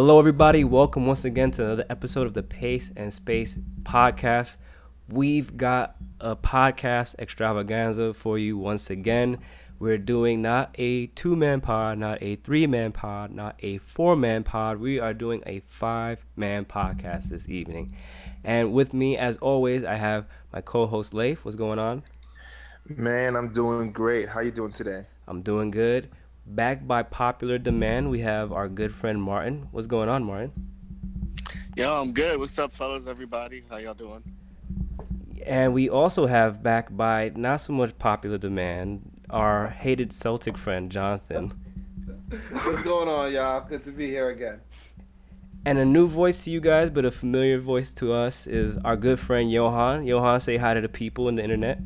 Hello, everybody. Welcome once again to another episode of the Pace and Space podcast. We've got a podcast extravaganza for you once again. We're doing not a two man pod, not a three man pod, not a four man pod. We are doing a five man podcast this evening. And with me, as always, I have my co host Leif. What's going on? Man, I'm doing great. How you doing today? I'm doing good. Back by popular demand, we have our good friend Martin. What's going on, Martin? Yo, I'm good. What's up, fellas? Everybody, how y'all doing? And we also have back by not so much popular demand our hated Celtic friend Jonathan. What's going on, y'all? Good to be here again. And a new voice to you guys, but a familiar voice to us is our good friend Yohan. Yohan, say hi to the people in the internet.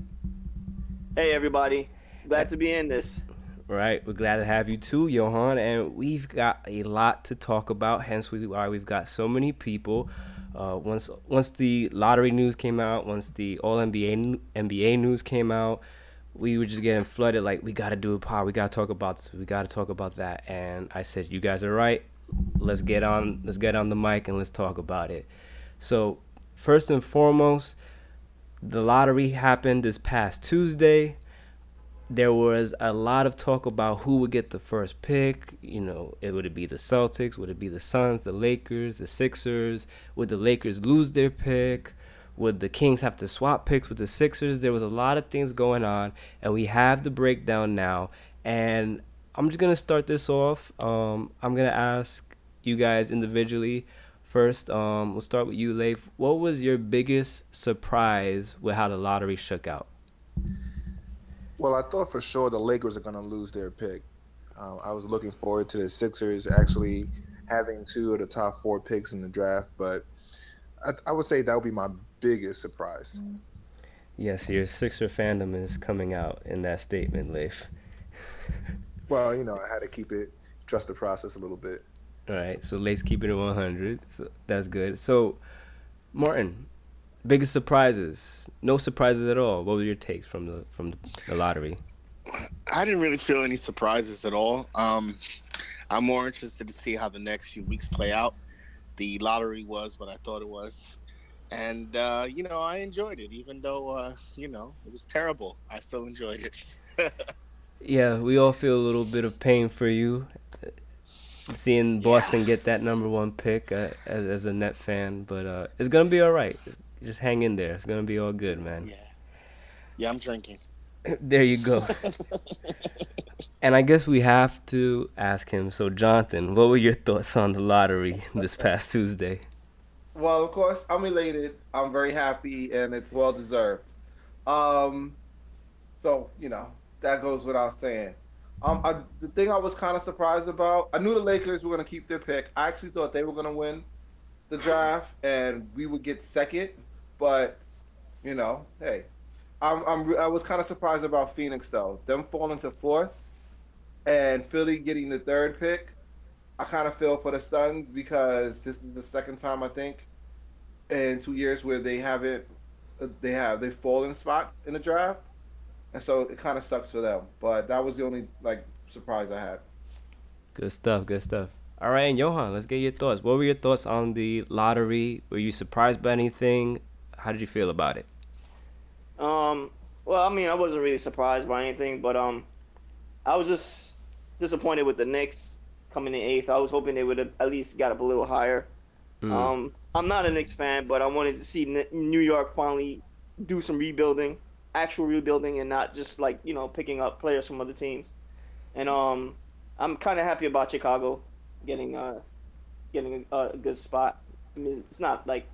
Hey, everybody. Glad to be in this. Right, we're glad to have you too, Yohan. And we've got a lot to talk about, hence why we've got so many people. Uh, once once the lottery news came out, once the All NBA NBA news came out, we were just getting flooded. Like we got to do a pod, we got to talk about this, we got to talk about that. And I said, you guys are right. Let's get on, let's get on the mic and let's talk about it. So first and foremost, the lottery happened this past Tuesday there was a lot of talk about who would get the first pick. You know, it would it be the Celtics? Would it be the Suns, the Lakers, the Sixers? Would the Lakers lose their pick? Would the Kings have to swap picks with the Sixers? There was a lot of things going on, and we have the breakdown now. And I'm just gonna start this off. Um, I'm gonna ask you guys individually. First, um, we'll start with you, Leif. What was your biggest surprise with how the lottery shook out? Well, I thought for sure the Lakers are going to lose their pick. Um, I was looking forward to the Sixers actually having two of the top four picks in the draft, but I, I would say that would be my biggest surprise. Yes, your Sixer fandom is coming out in that statement, Leif. well, you know, I had to keep it, trust the process a little bit. All right, so Leif's keeping it 100. So that's good. So, Martin, biggest surprises? No surprises at all. What were your takes from the from the lottery? I didn't really feel any surprises at all. Um, I'm more interested to see how the next few weeks play out. The lottery was what I thought it was, and uh, you know I enjoyed it, even though uh, you know it was terrible. I still enjoyed it. yeah, we all feel a little bit of pain for you, seeing Boston yeah. get that number one pick uh, as, as, a net fan, but uh, it's gonna be all right. It's, just hang in there. It's gonna be all good, man. Yeah. Yeah, I'm drinking. there you go. and I guess we have to ask him. So, Jonathan, what were your thoughts on the lottery this past Tuesday? Well, of course, I'm elated. I'm very happy, and it's well deserved. Um, so you know that goes without saying. Um, I, the thing I was kind of surprised about, I knew the Lakers were going to keep their pick. I actually thought they were going to win the draft, and we would get second. But you know, hey, I'm, I'm I was kind of surprised about Phoenix though. Them falling to fourth, and Philly getting the third pick. I kind of feel for the Suns because this is the second time I think in two years where they haven't uh, they have they fallen spots in the draft, and so it kind of sucks for them. But that was the only like surprise I had. Good stuff. Good stuff. All right, and Yohan, let's get your thoughts. What were your thoughts on the lottery? Were you surprised by anything? How did you feel about it? Um, well, I mean, I wasn't really surprised by anything, but um, I was just disappointed with the Knicks coming in eighth. I was hoping they would have at least got up a little higher. Mm. Um, I'm not a Knicks fan, but I wanted to see New York finally do some rebuilding, actual rebuilding, and not just like you know picking up players from other teams. And um, I'm kind of happy about Chicago getting uh getting a, a good spot. I mean, it's not like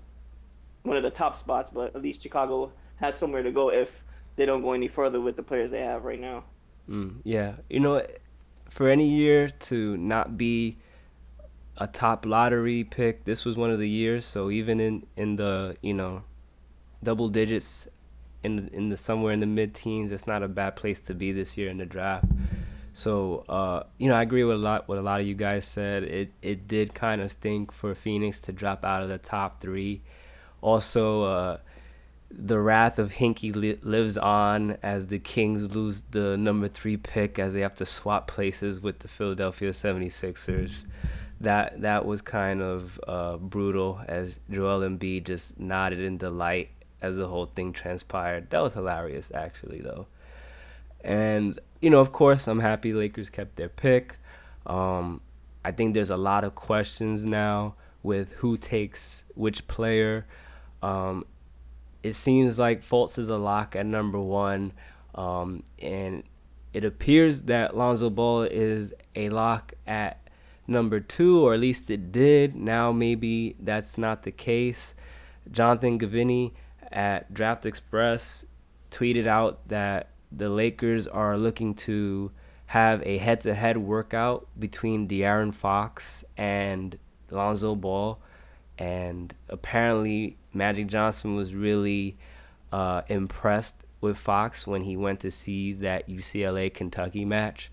one of the top spots, but at least Chicago has somewhere to go if they don't go any further with the players they have right now. Mm, yeah, you know, for any year to not be a top lottery pick, this was one of the years. So even in in the you know double digits in in the somewhere in the mid teens, it's not a bad place to be this year in the draft. So uh, you know, I agree with a lot what a lot of you guys said. It it did kind of stink for Phoenix to drop out of the top three. Also, uh, the wrath of Hinkie li- lives on as the Kings lose the number three pick as they have to swap places with the Philadelphia 76ers. that that was kind of uh, brutal as Joel Embiid just nodded in delight as the whole thing transpired. That was hilarious, actually, though. And you know, of course, I'm happy Lakers kept their pick. Um, I think there's a lot of questions now with who takes which player. Um, it seems like Fultz is a lock at number one, um, and it appears that Lonzo Ball is a lock at number two, or at least it did. Now maybe that's not the case. Jonathan Givony at Draft Express tweeted out that the Lakers are looking to have a head-to-head workout between De'Aaron Fox and Lonzo Ball, and apparently Magic Johnson was really uh, impressed with Fox when he went to see that UCLA Kentucky match,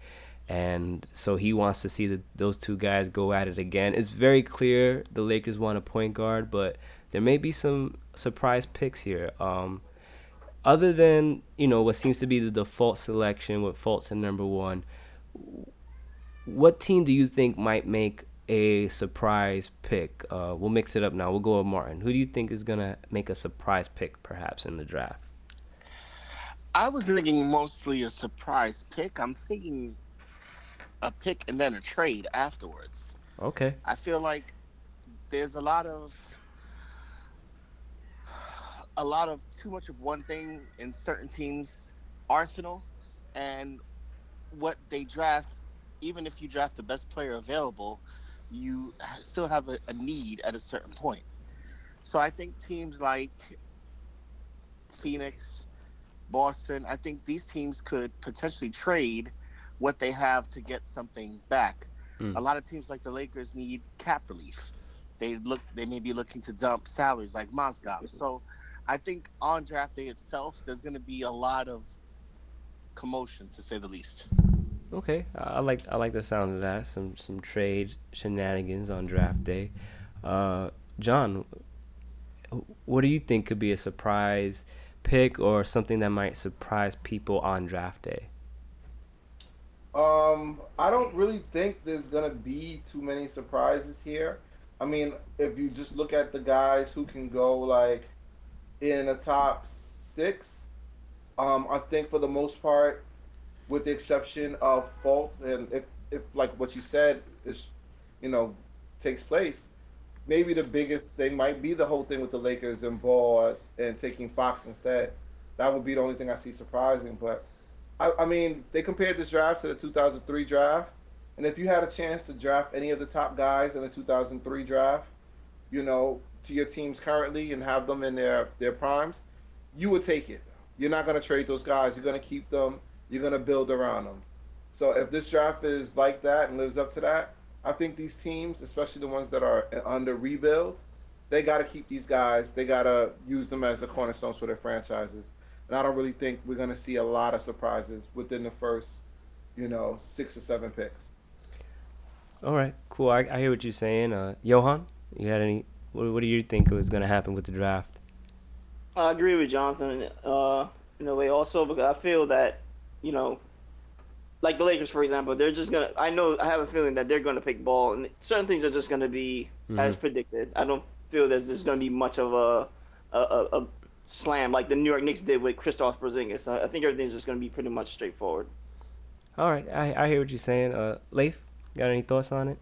and so he wants to see the, those two guys go at it again. It's very clear the Lakers want a point guard, but there may be some surprise picks here. Um, other than you know what seems to be the default selection with Fultz in number one, what team do you think might make a surprise pick? Uh, we'll mix it up now. We'll go with Martin. Who do you think is gonna make a surprise pick, perhaps in the draft? I was thinking mostly a surprise pick. I'm thinking a pick and then a trade afterwards. Okay. I feel like there's a lot of a lot of too much of one thing in certain teams' arsenal, and what they draft. Even if you draft the best player available, you still have a, a need at a certain point. So I think teams like Phoenix, Boston, I think these teams could potentially trade what they have to get something back. Mm. A lot of teams like the Lakers need cap relief. They look they may be looking to dump salaries like Mozgov. So I think on draft day itself there's gonna be a lot of commotion to say the least. Okay, I like I like the sound of that. Some some trade shenanigans on draft day. Uh, John, what do you think could be a surprise pick or something that might surprise people on draft day? Um, I don't really think there's gonna be too many surprises here. I mean, if you just look at the guys who can go like in a top six, um, I think for the most part, with the exception of Fultz and if if like what you said is, you know, takes place, maybe the biggest thing might be the whole thing with the Lakers and Ball and taking Fox instead. That would be the only thing I see surprising, but I, I mean, they compared this draft to the 2003 draft, and if you had a chance to draft any of the top guys in the 2003 draft, you know, to your teams currently and have them in their their primes, you would take it. You're not going to trade those guys. You're going to keep them. You're going to build around them. So if this draft is like that and lives up to that, I think these teams, especially the ones that are under rebuild, they got to keep these guys. They got to use them as the cornerstones for their franchises. And I don't really think we're going to see a lot of surprises within the first, you know, six or seven picks. All right, cool. I, I hear what you're saying. Uh, Yohan, you had any? What, what do you think was going to happen with the draft? I agree with Jonathan uh, in a way also because I feel that, you know, like the Lakers, for example, they're just gonna. I know I have a feeling that they're gonna pick ball, and certain things are just gonna be Mhm. as predicted. I don't feel that there's gonna be much of a a, a, a slam like the New York Knicks did with Kristaps Porzingis. I, I think everything's just gonna be pretty much straightforward. All right, I, I hear what you're saying. Uh, Leif, got any thoughts on it?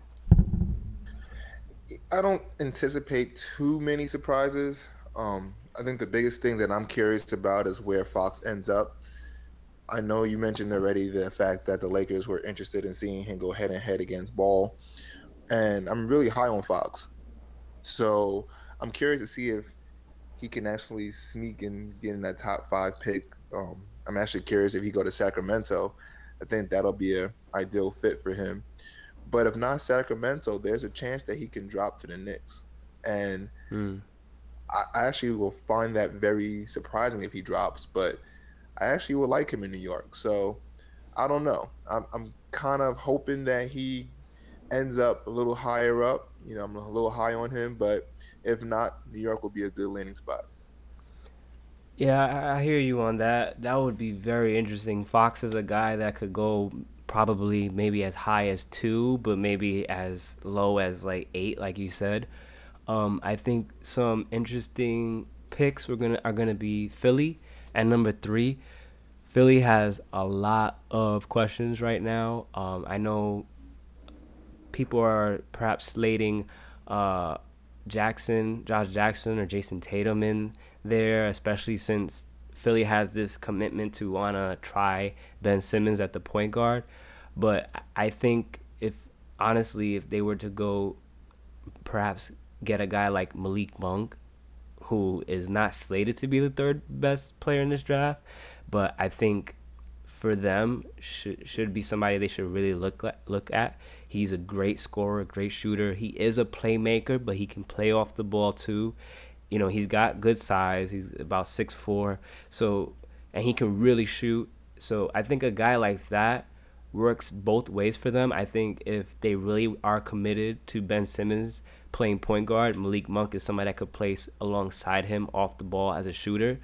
I don't anticipate too many surprises. Um, I think the biggest thing that I'm curious about is where Fox ends up. I know you mentioned already the fact that the Lakers were interested in seeing him go head and head against Ball, and I'm really high on Fox. So I'm curious to see if he can actually sneak and get in that top five pick. Um, I'm actually curious if he go to Sacramento. I think that'll be a ideal fit for him. But if not Sacramento, there's a chance that he can drop to the Knicks, and Hmm. I, I actually will find that very surprising if he drops. But I actually would like him in New York. So I don't know. I'm, I'm kind of hoping that he ends up a little higher up. You know, I'm a little high on him, but if not, New York will be a good landing spot. Yeah, I, hear you on that. That would be very interesting. Fox is a guy that could go probably maybe as high as two, but maybe as low as like eight, like you said. Um, I think some interesting picks we're gonna are gonna be Philly and number three. Philly has a lot of questions right now. Um, I know people are perhaps slating uh, Jackson, Josh Jackson, or Jayson Tatum in there, especially since Philly has this commitment to want to try Ben Simmons at the point guard. But I think if honestly, if they were to go, perhaps get a guy like Malik Monk, who is not slated to be the third best player in this draft, but I think for them should should be somebody they should really look at, look at. He's a great scorer, great shooter. He is a playmaker, but he can play off the ball too. You know, he's got good size. He's about six four, so and he can really shoot. So I think a guy like that works both ways for them. I think if they really are committed to Ben Simmons playing point guard, Malik Monk is somebody that could place alongside him off the ball as a shooter.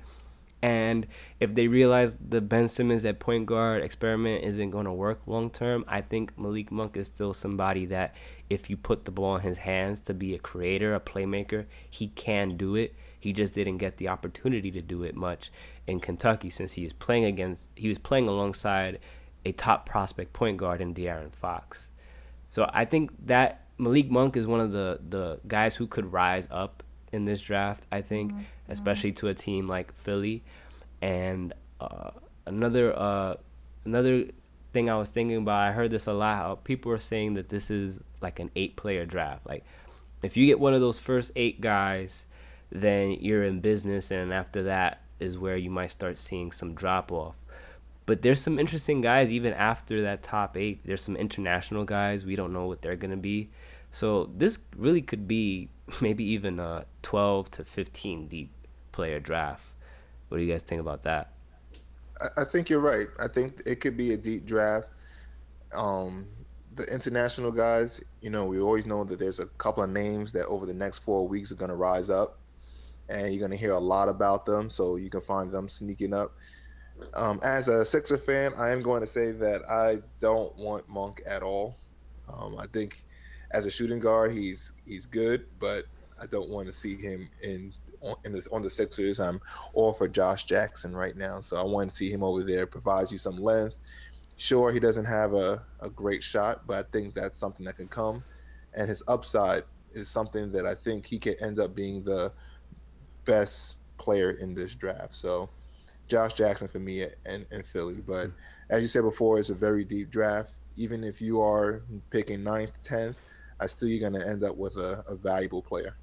And if they realize the Ben Simmons at point guard experiment isn't going to work long term, I think Malik Monk is still somebody that if you put the ball in his hands to be a creator, a playmaker, he can do it. He just didn't get the opportunity to do it much in Kentucky since he was playing against he was playing alongside a top prospect point guard in De'Aaron Fox. So I think that Malik Monk is one of the the guys who could rise up in this draft. I think, mm-hmm. especially to a team like Philly, and uh, another uh, another thing I was thinking about. I heard this a lot. people are saying that this is like an eight player draft. Like if you get one of those first eight guys, then you're in business, and after that is where you might start seeing some drop off. But there's some interesting guys even after that top eight. There's some international guys. We don't know what they're gonna be. So this really could be maybe even a 12 to 15 deep player draft. What do you guys think about that? I think you're right. I think it could be a deep draft. Um, the international guys, you know, we always know that there's a couple of names that over the next four weeks are going to rise up, and you're going to hear a lot about them. So you can find them sneaking up. Um, as a Sixer fan, I am going to say that I don't want Monk at all. Um, I think as a shooting guard, he's he's good, but I don't want to see him in on, in this on the Sixers. I'm all for Josh Jackson right now, so I want to see him over there. Provides you some length. Sure, he doesn't have a, a great shot, but I think that's something that can come, and his upside is something that I think he can end up being the best player in this draft. So Josh Jackson for me and, and Philly. But as you said before, it's a very deep draft. Even if you are picking ninth, tenth, I still you're going to end up with a, a valuable player.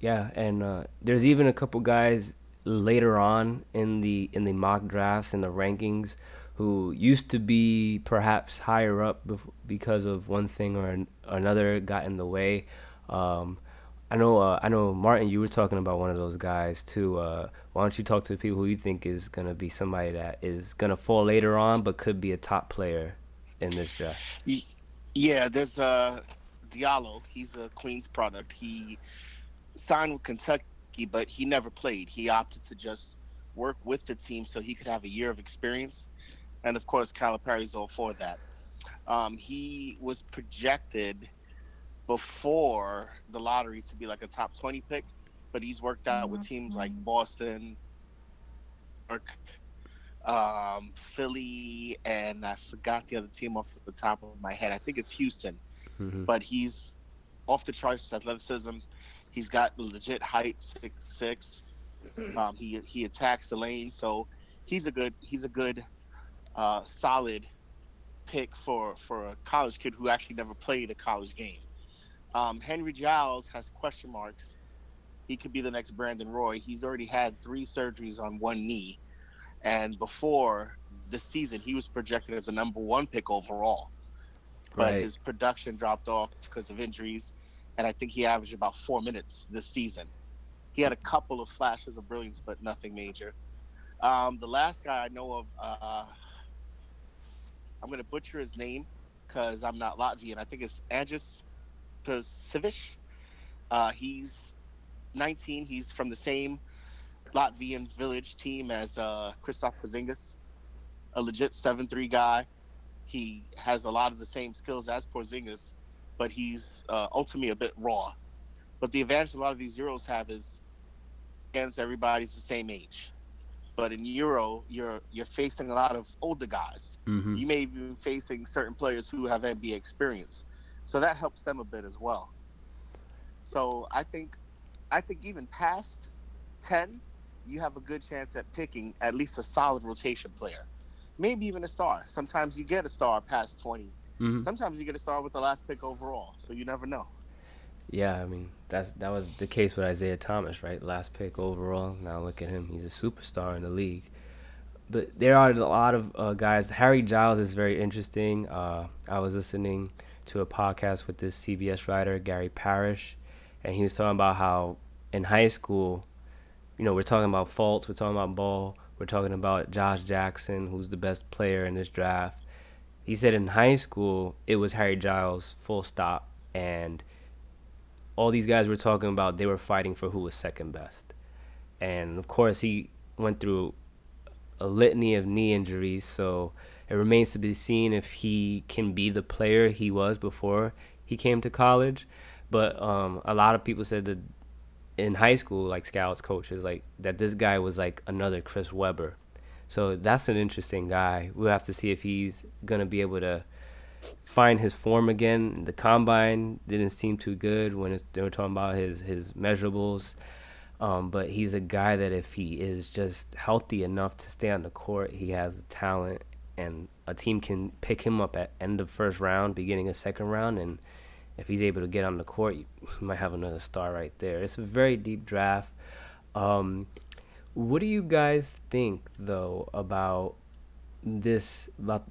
Yeah, and uh, there's even a couple guys later on in the in the mock drafts and the rankings who used to be perhaps higher up because of one thing or an- another got in the way. Um, I know, uh, I know, Martin. You were talking about one of those guys too. Uh, why don't you talk to the people who you think is gonna be somebody that is gonna fall later on, but could be a top player in this draft? Yeah, there's uh, Diallo. He's a Queens product. He signed with Kentucky, but he never played. He opted to just work with the team so he could have a year of experience. And of course, Calipari's all for that. Um, he was projected before the lottery to be like a top 20 pick, but he's worked out with teams like Boston, um, Philly, and I forgot the other team off the top of my head. I think it's Houston. Mm-hmm. But he's off the charts athleticism. He's got legit height, six six. Um, he he attacks the lane, so he's a good he's a good uh, solid pick for for a college kid who actually never played a college game. Um, Henry Giles has question marks. He could be the next Brandon Roy. He's already had three surgeries on one knee, and before this season, he was projected as a number one pick overall but right. his production dropped off because of injuries, and I think he averaged about four minutes this season. He had a couple of flashes of brilliance, but nothing major. Um, the last guy I know of, uh, I'm going to butcher his name because I'm not Latvian. I think it's Andris Pacific. Uh, he's 19. He's from the same Latvian village team as uh, Kristaps Porzingis, a legit 7-3 guy he has a lot of the same skills as Porzingis, but he's uh, ultimately a bit raw. But the advantage a lot of these Euros have is against everybody's the same age. But in Euro, you're you're facing a lot of older guys. Mm-hmm. You may be facing certain players who have NBA experience, so that helps them a bit as well. So I think, I think even past ten, you have a good chance at picking at least a solid rotation player, maybe even a star. Sometimes you get a star past 20 Mhm. Sometimes you get a star with the last pick overall, so you never know. Yeah, I mean that's that was the case with Isaiah Thomas, right? Last pick overall. Now look at him; he's a superstar in the league. But there are a lot of uh, guys. Harry Giles is very interesting. Uh, I was listening to a podcast with this CBS writer Gary Parrish, and he was talking about how in high school, you know, we're talking about Fultz, we're talking about Ball, we're talking about Josh Jackson, who's the best player in this draft. He said in high school it was Harry Giles, full stop, and all these guys were talking about they were fighting for who was second best. And of course, he went through a litany of knee injuries, so it remains to be seen if he can be the player he was before he came to college. But um, a lot of people said that in high school, like scouts, coaches, like that this guy was like another Chris Webber. So that's an interesting guy. We'll have to see if he's gonna be able to find his form again. The combine didn't seem too good when it's, they were talking about his his measurables. Um, but he's a guy that if he is just healthy enough to stay on the court, he has the talent, and a team can pick him up at end of first round, beginning of second round, and if he's able to get on the court, you might have another star right there. It's a very deep draft. Um, what do you guys think though about this? About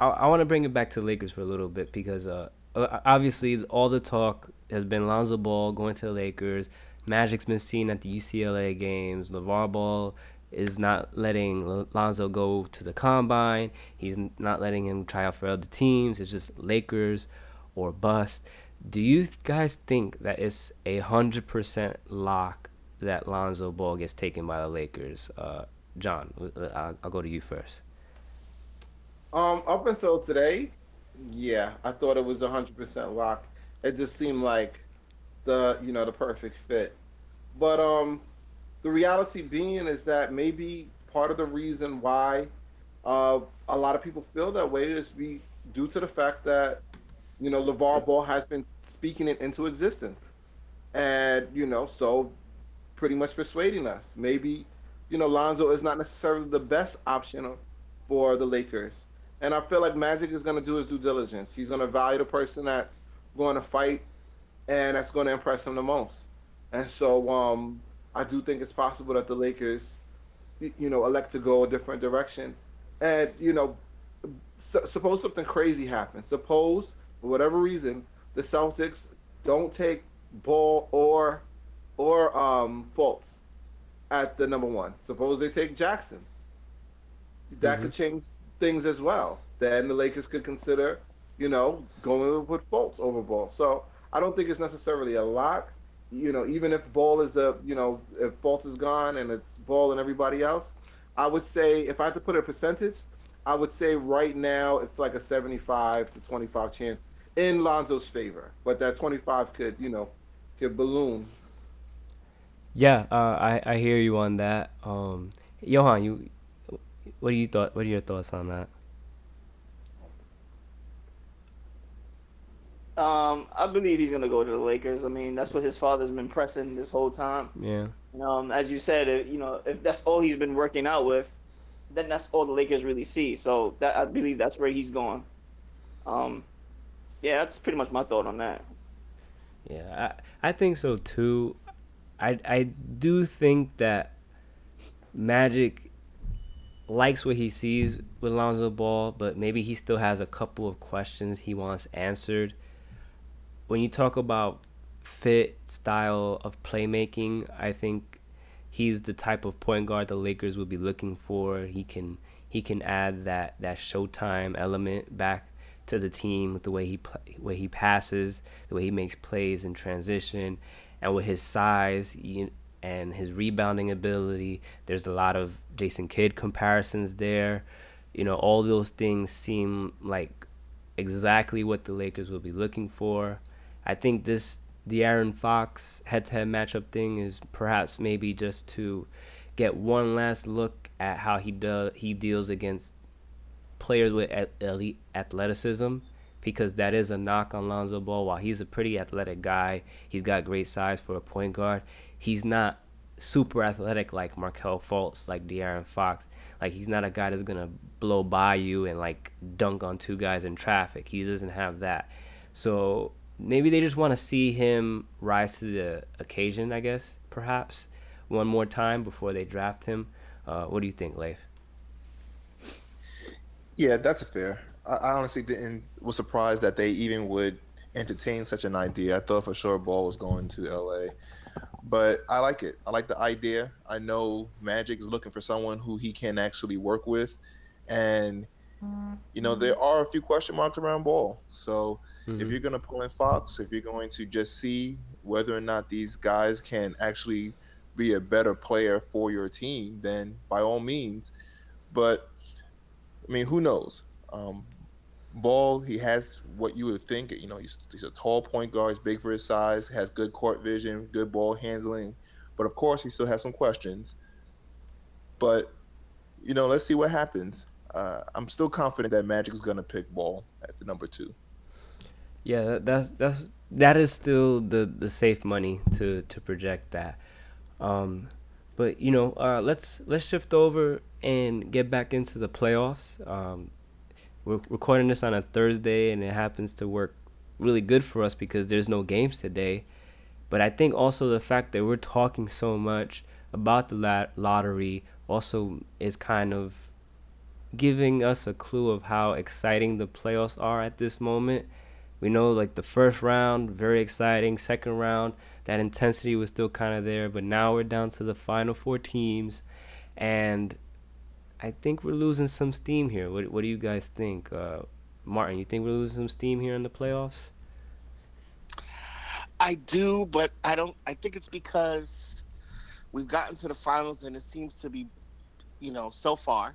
I, I want to bring it back to the Lakers for a little bit because uh, obviously all the talk has been Lonzo Ball going to the Lakers. Magic's been seen at the UCLA games. LeVar Ball is not letting Lonzo go to the combine. He's not letting him try out for other teams. It's just Lakers or bust. Do you guys think that it's a hundred percent lock that Lonzo Ball gets taken by the Lakers? Uh, John, I'll, I'll go to you first. Um, up until today, yeah, I thought it was a hundred percent lock. It just seemed like the you know the perfect fit. But um, the reality being is that maybe part of the reason why uh, a lot of people feel that way is be due to the fact that you know LeVar Ball has been speaking it into existence, and you know so pretty much persuading us. Maybe you know Lonzo is not necessarily the best option for the Lakers. And I feel like Magic is going to do his due diligence. He's going to value the person that's going to fight and that's going to impress him the most. And so um, I do think it's possible that the Lakers, you know, elect to go a different direction. And, you know, su- suppose something crazy happens. Suppose, for whatever reason, the Celtics don't take Ball or or um, Fultz at the number one. Suppose they take Jackson. That Mhm. could change things as well. Then the Lakers could consider, you know, going with Fultz over Ball. So I don't think it's necessarily a lock. You know, even if Ball is the, you know, if Fultz is gone and it's Ball and everybody else, I would say if I had to put a percentage, I would say right now it's like a 75 to 25 chance in Lonzo's favor. But that 25 could, you know, could balloon. Yeah, uh, I I hear you on that. Um, Yohan, you, what do you thought? What are your thoughts on that? Um, I believe he's gonna go to the Lakers. I mean, that's what his father's been pressing this whole time. Yeah. Um, as you said, uh, you know, if that's all he's been working out with, then that's all the Lakers really see. So that I believe that's where he's going. Um, yeah, that's pretty much my thought on that. Yeah, I, I think so too. I I do think that Magic likes what he sees with Lonzo Ball, but maybe he still has a couple of questions he wants answered. When you talk about fit style of playmaking, I think he's the type of point guard the Lakers would be looking for. He can he can add that that showtime element back to the team with the way he play, way he passes, the way he makes plays in transition, and with his size and his rebounding ability. There's a lot of Jason Kidd comparisons there. You know, all those things seem like exactly what the Lakers will be looking for. I think this De'Aaron Fox head-to-head matchup thing is perhaps maybe just to get one last look at how he does he deals against players with elite athleticism because that is a knock on Lonzo Ball. While he's a pretty athletic guy, he's got great size for a point guard. He's not super athletic like Markelle Fultz, like De'Aaron Fox. Like he's not a guy that's gonna blow by you and like dunk on two guys in traffic. He doesn't have that. So maybe they just want to see him rise to the occasion. I guess perhaps one more time before they draft him. Uh, what do you think, Leif? Yeah, that's a fair. I, I honestly didn't was surprised that they even would entertain such an idea. I thought for sure Ball was going to LA. But I like it. I like the idea. I know Magic is looking for someone who he can actually work with. And you know, there are a few question marks around Ball. So mm-hmm. if you're gonna pull in Fox, if you're going to just see whether or not these guys can actually be a better player for your team, then by all means. But I mean, who knows? Um, Ball, he has what you would think. You know, he's, he's a tall point guard. He's big for his size. Has good court vision, good ball handling. But of course, he still has some questions. But you know, let's see what happens. Uh, I'm still confident that Magic is going to pick Ball at the number two. Yeah, that's that's that is still the the safe money to to project that. Um, but you know, uh, let's let's shift over and get back into the playoffs. Um, we're recording this on a Thursday, and it happens to work really good for us because there's no games today. But I think also the fact that we're talking so much about the lat- lottery also is kind of giving us a clue of how exciting the playoffs are at this moment. We know like the first round, very exciting. Second round, that intensity was still kind of there, but now we're down to the final four teams, and I think we're losing some steam here. What What do you guys think, uh, Martin? You think we're losing some steam here in the playoffs? I do, but I don't. I think it's because we've gotten to the finals, and it seems to be, you know, so far,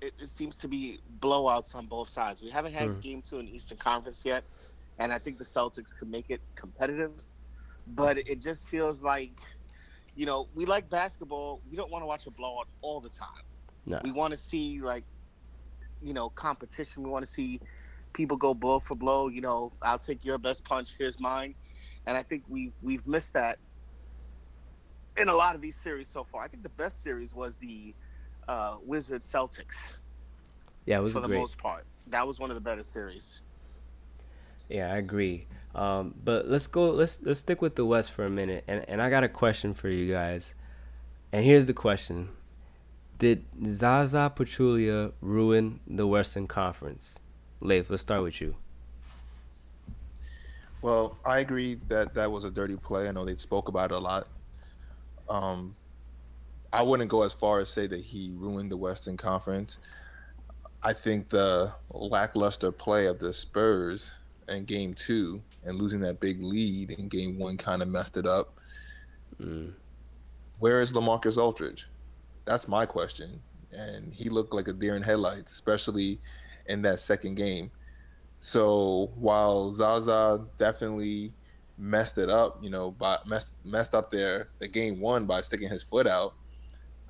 it, it seems to be blowouts on both sides. We haven't had hmm. game two in Eastern Conference yet, and I think the Celtics could make it competitive, but it just feels like, you know, we like basketball. We don't want to watch a blowout all the time. No. We want to see like, you know, competition. We want to see people go blow for blow. You know, I'll take your best punch. Here's mine, and I think we we've missed that in a lot of these series so far. I think the best series was the uh, Wizards Celtics. Yeah, it was for the great. most part. That was one of the better series. Yeah, I agree. Um, but let's go. Let's let's stick with the West for a minute, and and I got a question for you guys. And here's the question: did Zaza Pachulia ruin the Western Conference? Leif, let's start with you. Well, I agree that that was a dirty play. I know they spoke about it a lot. Um, I wouldn't go as far as say that he ruined the Western Conference. I think the lackluster play of the Spurs in Game Two and losing that big lead in Game One kind of messed it up. Mm. Where is LaMarcus Aldridge? That's my question. And he looked like a deer in headlights, especially in that second game. So while Zaza definitely messed it up, you know, by messed messed up their the game one by sticking his foot out,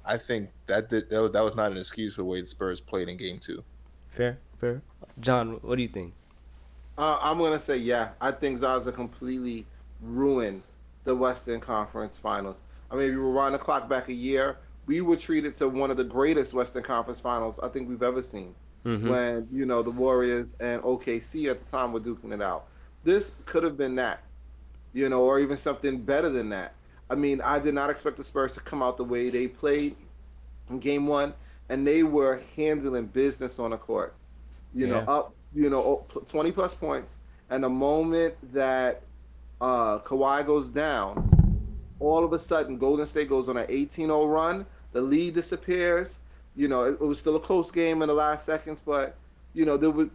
I think that did, that, was, that was not an excuse for the way the Spurs played in game two. Fair, fair. John, what do you think? Uh, I'm gonna say yeah. I think Zaza completely ruined the Western Conference Finals. I mean, if you rewind the clock back a year, we were treated to one of the greatest Western Conference Finals I think we've ever seen. Mm-hmm. When you know the Warriors and OKC at the time were duking it out. This could have been that, you know, or even something better than that. I mean, I did not expect the Spurs to come out the way they played in Game One, and they were handling business on the court. You yeah. know, up, you know, twenty plus points, and the moment that uh, Kawhi goes down, all of a sudden Golden State goes on an 18-0 run the lead disappears. You know, it, it was still a close game in the last seconds, but you know there was.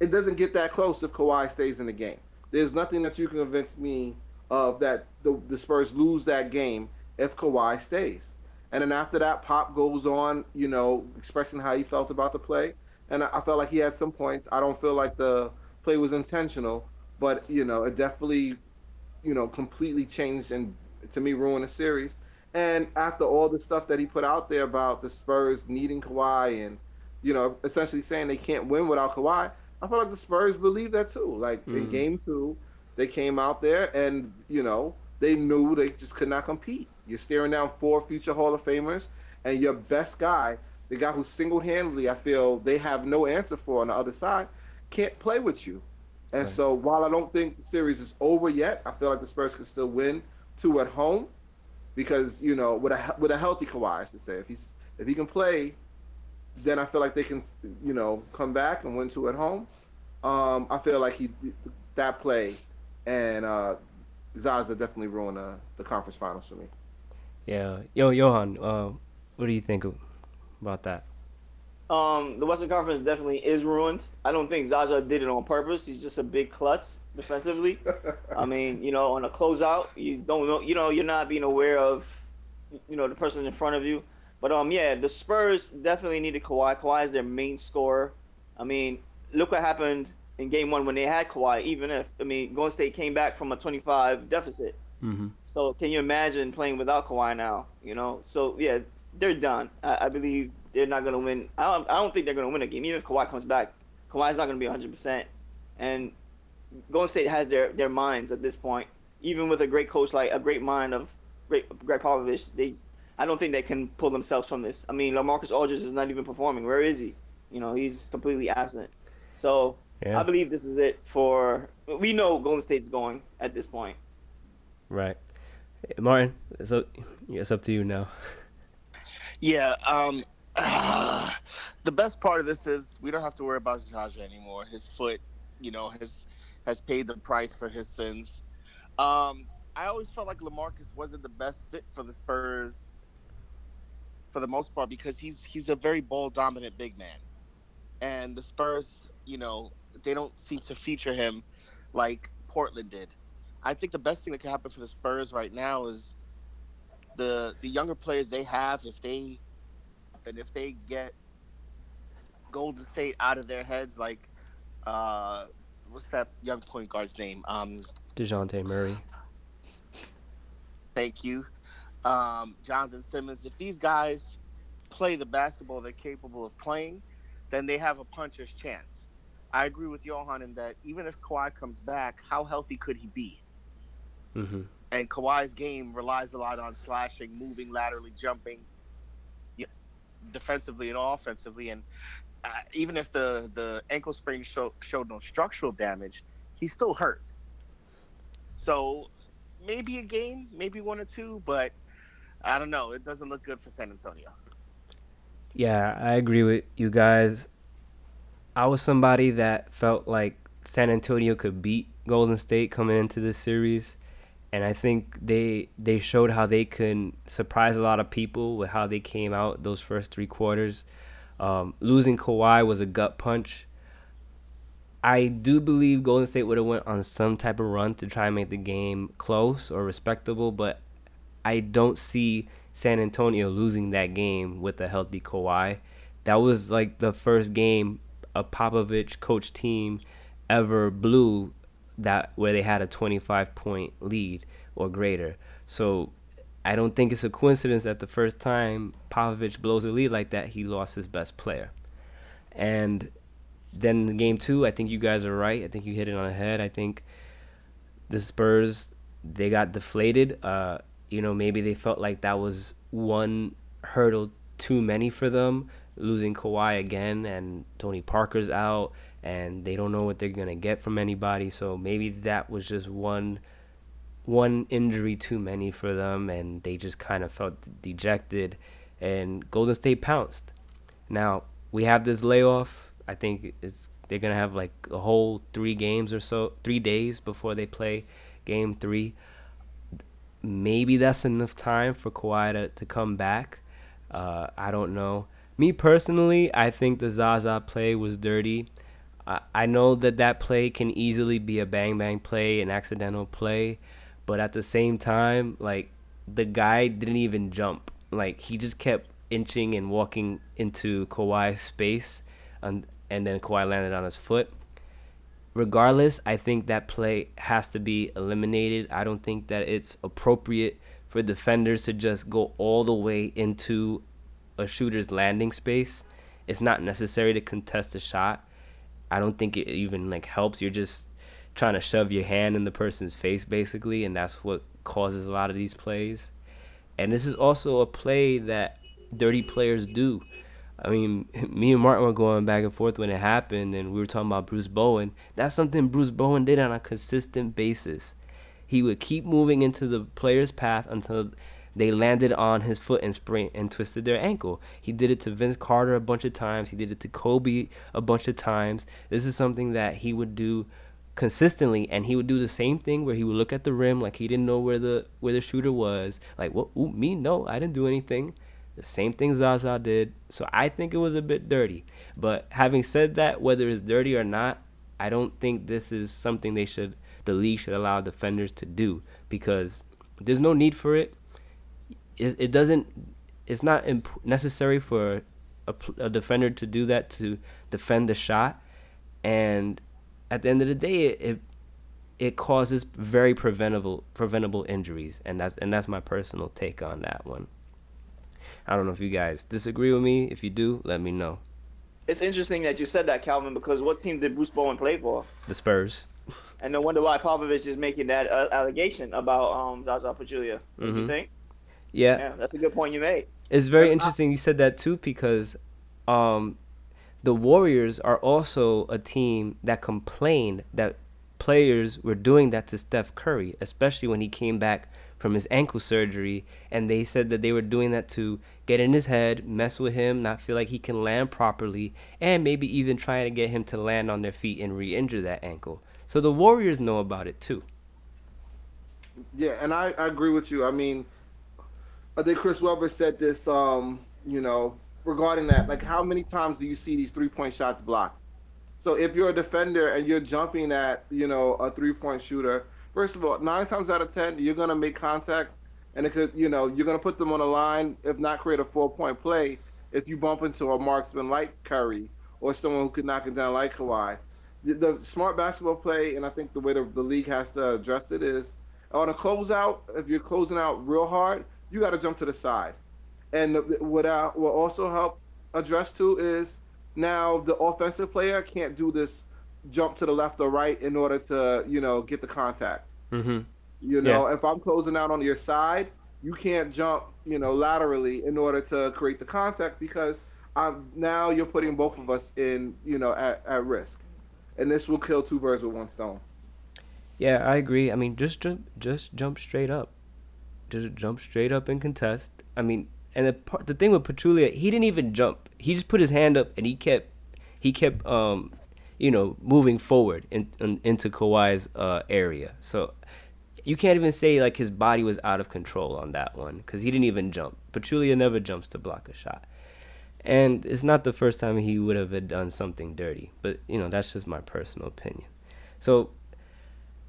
It doesn't get that close if Kawhi stays in the game. There's nothing that you can convince me of that the, the Spurs lose that game if Kawhi stays. And then after that, Pop goes on, you know, expressing how he felt about the play. And I felt like he had some points. I don't feel like the play was intentional, but you know, it definitely, you know, completely changed and to me ruined the series. And after all the stuff that he put out there about the Spurs needing Kawhi and, you know, essentially saying they can't win without Kawhi, I feel like the Spurs believe that too. Like mm. in game two, they came out there and, you know, they knew they just could not compete. You're staring down four future Hall of Famers, and your best guy, the guy who single handedly I feel they have no answer for on the other side, can't play with you. And right. so while I don't think the series is over yet, I feel like the Spurs can still win two at home because you know with a with a healthy Kawhi, I should say, if he's if he can play, then I feel like they can you know come back and win two at home. Um, I feel like he that play and uh, Zaza definitely ruined uh, the conference finals for me. Yeah, yo, Yohan, uh, what do you think about that? Um, the Western Conference definitely is ruined. I don't think Zaza did it on purpose. He's just a big klutz defensively. I mean, you know, on a closeout, you don't know, you know, you're not being aware of, you know, the person in front of you. But um, yeah, the Spurs definitely needed Kawhi. Kawhi is their main scorer. I mean, look what happened in Game One when they had Kawhi. Even if I mean, Golden State came back from a 25 deficit. Mm-hmm. So can you imagine playing without Kawhi now? You know, so yeah, they're done. I, I believe they're not gonna win. I don't, I don't think they're gonna win a game. Even if Kawhi comes back, Kawhi's not gonna be 100. percent And Golden State has their their minds at this point. Even with a great coach like a great mind of great Gregg Popovich, they I don't think they can pull themselves from this. I mean, LaMarcus Aldridge is not even performing. Where is he? You know, he's completely absent. So yeah. I believe this is it for. We know Golden State's going at this point. Right. Martin, so it's up to you now. Yeah, um, the best part of this is we don't have to worry about Jaja anymore. His foot, you know, has has paid the price for his sins. Um, I always felt like LaMarcus wasn't the best fit for the Spurs for the most part because he's he's a very ball dominant big man. And the Spurs, you know, they don't seem to feature him like Portland did. I think the best thing that can happen for the Spurs right now is the the younger players they have if they and if they get Golden State out of their heads, like uh, what's that young point guard's name? Um, Dejounte Murray. Thank you, um, Jonathan Simmons. If these guys play the basketball they're capable of playing, then they have a puncher's chance. I agree with Yohan in that even if Kawhi comes back, how healthy could he be? Mm-hmm. And Kawhi's game relies a lot on slashing, moving laterally, jumping, defensively and offensively. And uh, even if the the ankle sprain show, showed no structural damage, he's still hurt. So maybe a game, maybe one or two, but I don't know. It doesn't look good for San Antonio. Yeah, I agree with you guys. I was somebody that felt like San Antonio could beat Golden State coming into this series, and I think they they showed how they can surprise a lot of people with how they came out those first three quarters. Um, losing Kawhi was a gut punch. I do believe Golden State would have went on some type of run to try and make the game close or respectable, but I don't see San Antonio losing that game with a healthy Kawhi. That was like the first game a Popovich coach team ever blew that where they had a 25 point lead or greater. So I don't think it's a coincidence that the first time Popovich blows a lead like that, he lost his best player. And then game two, I think you guys are right. I think you hit it on the head. I think the Spurs they got deflated. Uh, you know, maybe they felt like that was one hurdle too many for them, losing Kawhi again and Tony Parker's out and they don't know what they're gonna get from anybody. So maybe that was just one one injury too many for them, and they just kind of felt dejected. And Golden State pounced. Now we have this layoff. I think it's they're gonna have like a whole three games or so, three days before they play game three. Maybe that's enough time for Kawhi to, to come back. Uh, I don't know. Me personally, I think the Zaza play was dirty. I know that that play can easily be a bang bang play, an accidental play, but at the same time, like the guy didn't even jump. like he just kept inching and walking into Kawhi's space, and and then Kawhi landed on his foot. Regardless, I think that play has to be eliminated. I don't think that it's appropriate for defenders to just go all the way into a shooter's landing space. It's not necessary to contest a shot. I don't think it even like helps. You're just trying to shove your hand in the person's face basically, and that's what causes a lot of these plays. And this is also a play that dirty players do. I mean, me and Martin were going back and forth when it happened, and we were talking about Bruce Bowen. That's something Bruce Bowen did on a consistent basis. He would keep moving into the player's path until they landed on his foot and sprained and twisted their ankle. He did it to Vince Carter a bunch of times. He did it to Kobe a bunch of times. This is something that he would do consistently and he would do the same thing where he would look at the rim like he didn't know where the where the shooter was like what ooh, me no I didn't do anything the same thing Zaza did. So I think it was a bit dirty. But having said that, whether it's dirty or not, I don't think this is something they should the league should allow defenders to do because there's no need for it. It, it doesn't. It's not imp- necessary for a, a defender to do that to defend the shot, and at the end of the day, it, it it causes very preventable preventable injuries, and that's and that's my personal take on that one. I don't know if you guys disagree with me. If you do, let me know. It's interesting that you said that, Calvin, because what team did Bruce Bowen play for? The Spurs. And no wonder why Popovich is making that uh, allegation about um, Zaza Pachulia. What mm-hmm. do you think? Yeah. yeah, that's a good point you made. It's very but interesting you said that too because um, the Warriors are also a team that complained that players were doing that to Steph Curry, especially when he came back from his ankle surgery, and they said that they were doing that to get in his head, mess with him, not feel like he can land properly, and maybe even trying to get him to land on their feet and re-injure that ankle. So the Warriors know about it too. Yeah, and I, I agree with you. I mean, I think Chris Webber said this, um, you know, regarding that. Like, how many times do you see these three point shots blocked? So if you're a defender and you're jumping at, you know, a three point shooter, first of all, nine times out of ten, you're gonna make contact, and it could, you know, you're gonna put them on a line, if not create a four point play, if you bump into a marksman like Curry or someone who could knock it down like Kawhi. The, the smart basketball play, and I think the way the, the league has to address it is on a closeout. If you're closing out real hard, you got to jump to the side. And what I will also help address too is now the offensive player can't do this jump to the left or right in order to you know get the contact. Mm-hmm. You know, yeah. if I'm closing out on your side, you can't jump you know laterally in order to create the contact because I'm, now you're putting both of us in you know at, at risk, and this will kill two birds with one stone. Yeah, I agree. I mean, just jump, just jump straight up, just jump straight up and contest. I mean, and the part, the thing with Pachulia, he didn't even jump. He just put his hand up and he kept he kept um you know, moving forward in, in, into Kawhi's uh, area. So you can't even say like his body was out of control on that one because he didn't even jump. Pachulia never jumps to block a shot, and it's not the first time he would have done something dirty. But you know, that's just my personal opinion. So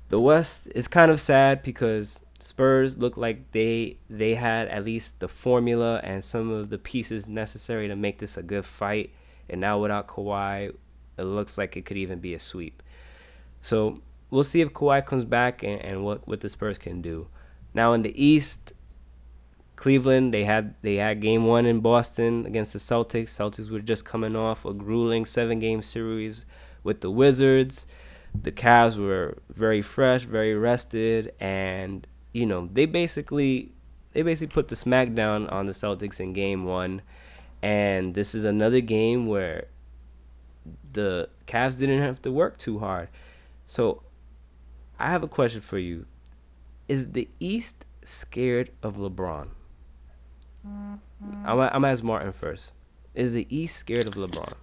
the West is kind of sad because Spurs look like they they had at least the formula and some of the pieces necessary to make this a good fight. And now without Kawhi, it looks like it could even be a sweep. So we'll see if Kawhi comes back and, and what, what the Spurs can do. Now in the East, Cleveland they had they had game one in Boston against the Celtics. Celtics were just coming off a grueling seven game series with the Wizards. The Cavs were very fresh, very rested, and you know they basically they basically put the smackdown on the Celtics in game one. And this is another game where the Cavs didn't have to work too hard. So I have a question for you. Is the East scared of LeBron? I'm, I'm ask Martin first. Is the East scared of LeBron?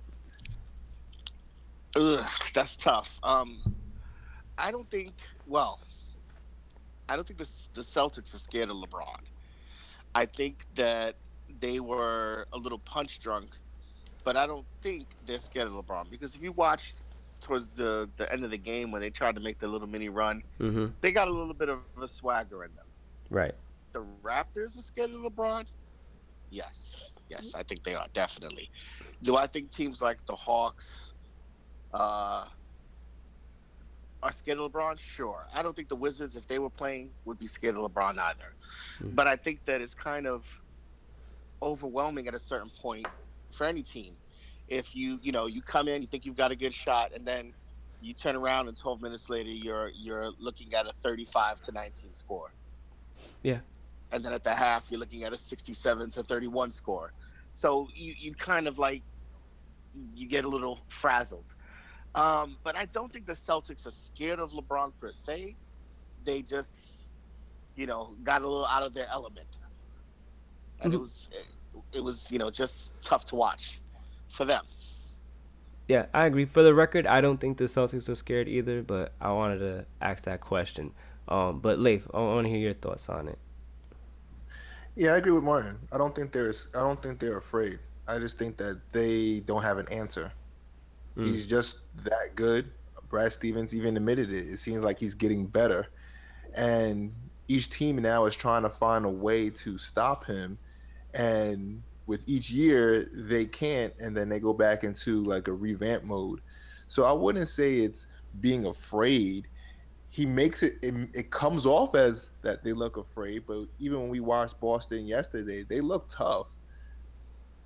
Ugh, that's tough. Um, I don't think. Well, I don't think the the Celtics are scared of LeBron. I think that they were a little punch drunk but I don't think they're scared of LeBron because if you watched towards the the end of the game when they tried to make the little mini run, mm-hmm. they got a little bit of a swagger in them. Right. The Raptors are scared of LeBron. Yes, yes, I think they are definitely. Do I think teams like the Hawks uh, are scared of LeBron? Sure. I don't think the Wizards, if they were playing, would be scared of LeBron either. Mm. But I think that it's kind of overwhelming at a certain point for any team. If you, you know, you come in, you think you've got a good shot, and then you turn around and 12 minutes later, you're you're looking at a 35 to 19 score. Yeah. And then at the half, you're looking at a 67 to 31 score. So you, you kind of like you get a little frazzled. Um, but I don't think the Celtics are scared of LeBron per se. They just, you know, got a little out of their element, and it Mhm. was, it was, you know, just tough to watch for them. Yeah, I agree. For the record, I don't think the Celtics are scared either, but I wanted to ask that question. Um, but Leif, I want to hear your thoughts on it. Yeah, I agree with Martin. I don't think there's. I don't think they're afraid. I just think that they don't have an answer. Mm. He's just that good. Brad Stevens even admitted it. It seems like he's getting better, and each team now is trying to find a way to stop him. And with each year, they can't, and then they go back into like a revamp mode. So I wouldn't say it's being afraid. He makes it, it. It comes off as that they look afraid, but even when we watched Boston yesterday, they look tough.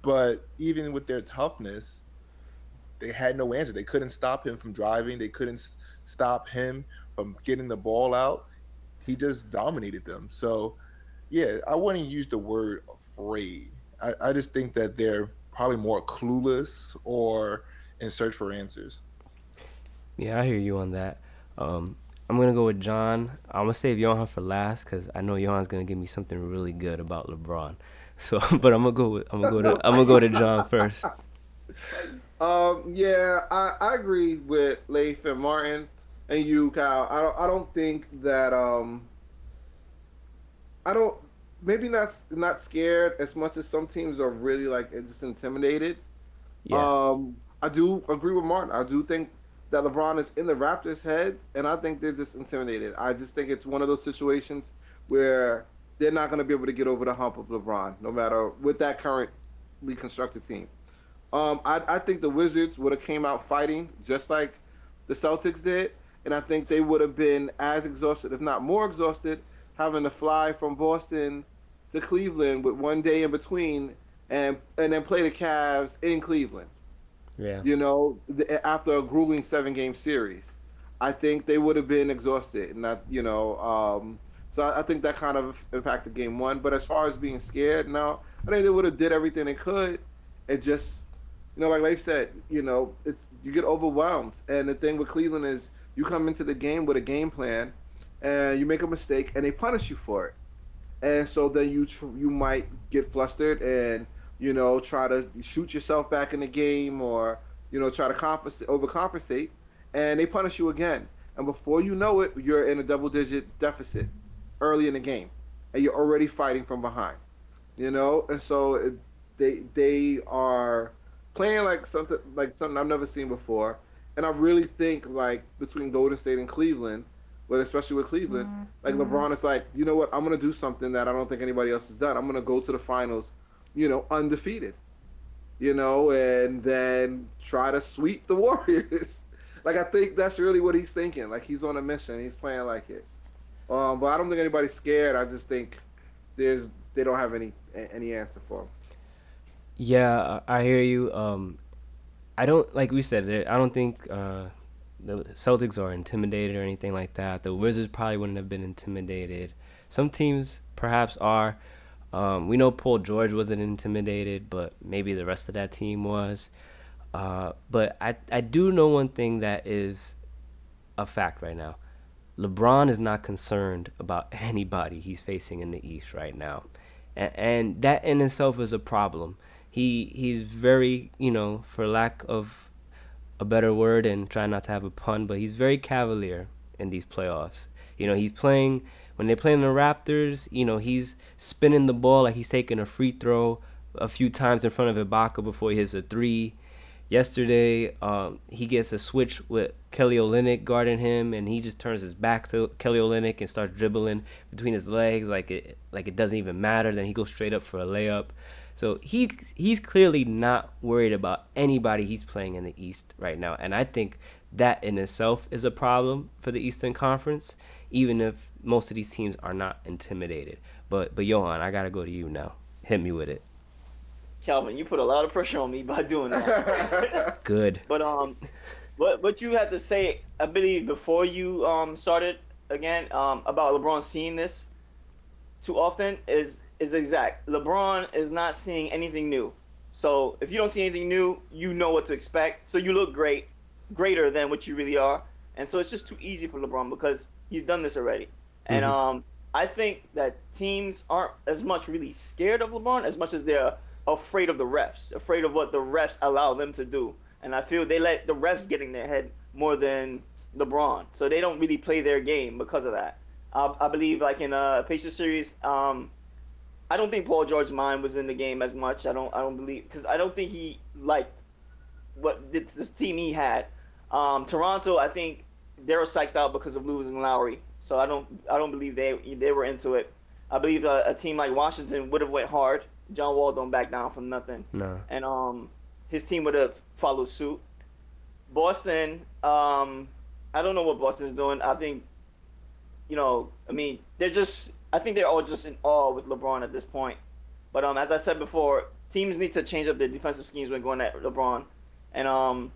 But even with their toughness, they had no answer. They couldn't stop him from driving. They couldn't stop him from getting the ball out. He just dominated them. So, yeah, I wouldn't use the word afraid. I, I just think that they're probably more clueless or in search for answers. Yeah, I hear you on that. Um, I'm gonna go with John. I'm gonna save Yohan for last because I know Yohan's gonna give me something really good about LeBron. So, but I'm gonna go with I'm gonna go to I'm gonna go to John first. Um, yeah, I, I agree with Leif and Martin and you, Kyle. I don't I don't think that um I don't maybe not not scared as much as some teams are really like just intimidated. Yeah, Um, I do agree with Martin. I do think that LeBron is in the Raptors' heads, and I think they're just intimidated. I just think it's one of those situations where they're not going to be able to get over the hump of LeBron, no matter with that currently constructed team. Um, I, I think the Wizards would have came out fighting just like the Celtics did, and I think they would have been as exhausted, if not more exhausted, having to fly from Boston to Cleveland with one day in between, and and then play the Cavs in Cleveland yeah, you know, the, after a grueling seven game series. I think they would have been exhausted, and that you know, um, so I, I think that kind of impacted game one. But as far as being scared, no, I think they would have did everything they could. It just, you know, like Leif said, you know, it's you get overwhelmed, and the thing with Cleveland is you come into the game with a game plan, and you make a mistake, and they punish you for it, and so then you tr- you might get flustered and you know, try to shoot yourself back in the game or, you know, try to compensate, overcompensate, and they punish you again. And before you know it, you're in a double digit deficit early in the game, and you're already fighting from behind, you know? And so they they are playing like something like something I've never seen before. And I really think like between Golden State and Cleveland, but especially with Cleveland, like LeBron is like, you know what, I'm gonna do something that I don't think anybody else has done. I'm gonna go to the finals you know, undefeated, you know, and then try to sweep the Warriors. like I think that's really what he's thinking. Like he's on a mission. He's playing like it. Um, but I don't think anybody's scared. I just think there's they don't have any any answer for him. Yeah. I hear you. Um, I don't like we said. I don't think uh, the Celtics are intimidated or anything like that. The Wizards probably wouldn't have been intimidated. Some teams perhaps are. Um, we know Paul George wasn't intimidated, but maybe the rest of that team was. Uh, but I, I do know one thing that is a fact right now. LeBron is not concerned about anybody he's facing in the East right now. And, and that in itself is a problem. He he's very, you know, for lack of a better word and try not to have a pun, but he's very cavalier in these playoffs. You know, he's playing when they're playing the Raptors, you know, he's spinning the ball like he's taking a free throw a few times in front of Ibaka before he hits a three. Yesterday, um, he gets a switch with Kelly Olynyk guarding him, and he just turns his back to Kelly Olynyk and starts dribbling between his legs like it like it doesn't even matter. Then he goes straight up for a layup. So he he's clearly not worried about anybody he's playing in the East right now, and I think that in itself is a problem for the Eastern Conference, even if most of these teams are not intimidated. But but Yohan, I gotta go to you now. Hit me with it. Calvin, you put a lot of pressure on me by doing that. Good. But um, what what you had to say, I believe, before you um started again um about LeBron seeing this too often is is exact. LeBron is not seeing anything new. So if you don't see anything new, you know what to expect. So you look great, greater than what you really are. And so it's just too easy for LeBron because he's done this already. Mm-hmm. And um, I think that teams aren't as much really scared of LeBron as much as they're afraid of the refs, afraid of what the refs allow them to do. And I feel they let the refs get in their head more than LeBron. So they don't really play their game because of that. I, I believe, like in a Pacers series, um, I don't think Paul George's mind was in the game as much. I don't. I don't believe because I don't think he liked what this, this team he had. Um, Toronto, I think they were psyched out because of losing Lowry. So I don't. I don't believe they they were into it. I believe a, a team like Washington would have went hard John Wall don't back down from nothing. No. And um, his team would have followed suit. Boston, um, I don't know what Boston's doing. I think, you know, I mean, they're just. I think they're all just in awe with LeBron at this point. But um, as I said before, teams need to change up their defensive schemes when going at LeBron. And um,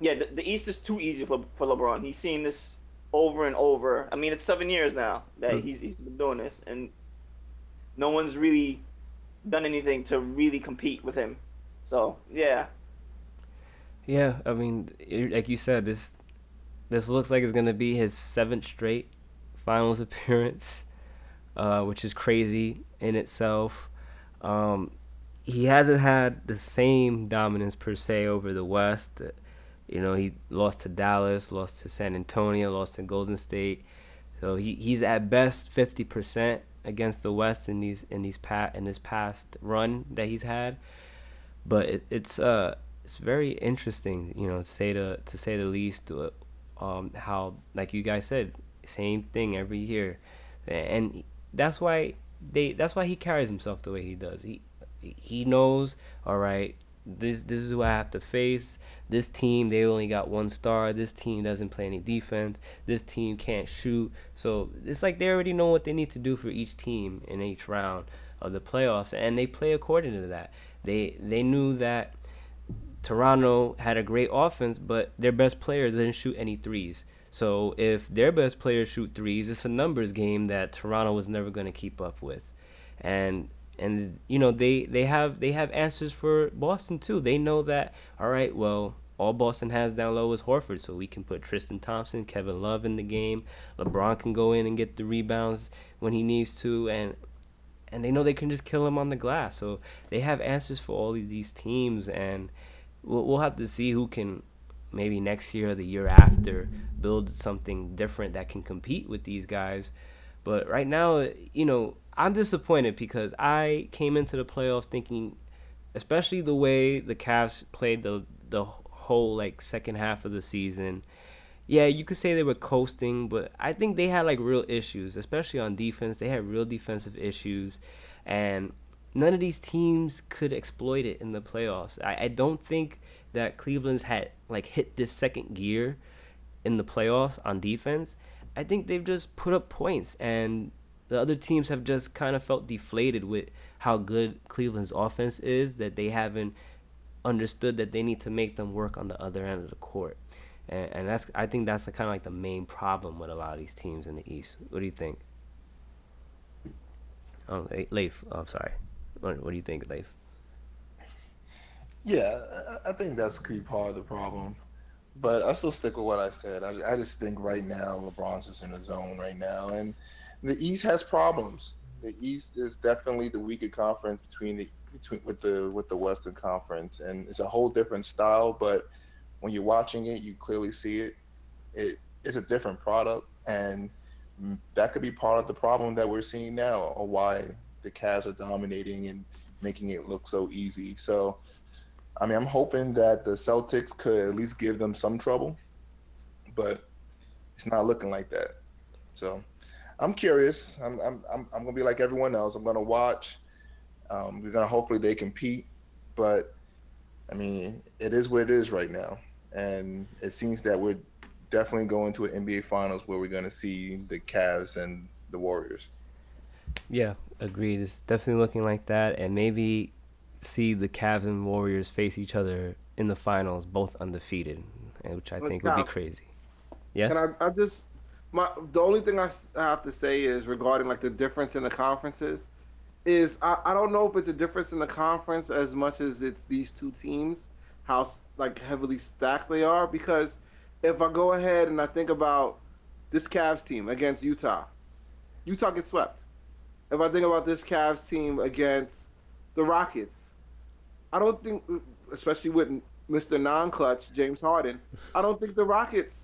yeah, the, the East is too easy for for LeBron. He's seen this over and over. I mean, it's seven years now that mm. he's he's been doing this, and no one's really done anything to really compete with him. So yeah. Yeah, I mean, like you said, this this looks like it's gonna be his seventh straight finals appearance, uh, which is crazy in itself. Um, he hasn't had the same dominance per se over the West. You know, he lost to Dallas, lost to San Antonio, lost to Golden State. So he, he's at best 50% against the West in these in these pat in this past run that he's had. But it, it's uh it's very interesting, you know, to say to to say the least. Uh, um, how like you guys said, same thing every year, and that's why they that's why he carries himself the way he does. He he knows, all right, this this is who I have to face. This team they only got one star. This team doesn't play any defense. This team can't shoot. So it's like they already know what they need to do for each team in each round of the playoffs, and they play according to that. They they knew that Toronto had a great offense, but their best players didn't shoot any threes. So if their best players shoot threes, it's a numbers game that Toronto was never going to keep up with. And and you know they they have they have answers for Boston too. They know that all right, well, all Boston has down low is Horford, so we can put Tristan Thompson, Kevin Love in the game. LeBron can go in and get the rebounds when he needs to, and and they know they can just kill him on the glass. So they have answers for all of these teams, and we'll, we'll have to see who can maybe next year or the year after build something different that can compete with these guys. But right now, you know, I'm disappointed because I came into the playoffs thinking, especially the way the Cavs played the the whole like second half of the season. Yeah, you could say they were coasting, but I think they had like real issues, especially on defense. They had real defensive issues, and none of these teams could exploit it in the playoffs. I, I don't think that Cleveland's had like hit this second gear in the playoffs on defense. I think they've just put up points and the other teams have just kind of felt deflated with how good Cleveland's offense is that they haven't understood that they need to make them work on the other end of the court. And, and that's I think that's kind of like the main problem with a lot of these teams in the East. What do you think? Oh, Leif. I'm sorry. What, what do you think, Leif? Yeah, I think that's a key part of the problem. But I still stick with what I said. I, I just think right now LeBron's just in the zone right now, and the East has problems. The East is definitely the weaker conference between the between with the with the Western Conference, and it's a whole different style. But when you're watching it, you clearly see it. It it's a different product, and that could be part of the problem that we're seeing now, or why the Cavs are dominating and making it look so easy. So, I mean, I'm hoping that the Celtics could at least give them some trouble, but it's not looking like that. So I'm curious. I'm I'm I'm, I'm gonna be like everyone else. I'm gonna watch. Um, we're gonna hopefully they compete, but I mean, it is what it is right now, and it seems that we're definitely going to an NBA Finals where we're gonna see the Cavs and the Warriors. Yeah, agreed. It's definitely looking like that, and maybe see the Cavs and Warriors face each other in the finals, both undefeated, which I think would be crazy. Yeah. And I, I just my the only thing I have to say is regarding like the difference in the conferences is I, I don't know if it's a difference in the conference as much as it's these two teams how like heavily stacked they are because if I go ahead and I think about this Cavs team against Utah, Utah gets swept. If I think about this Cavs team against the Rockets, I don't think, especially with Mr. Non-clutch James Harden, I don't think the Rockets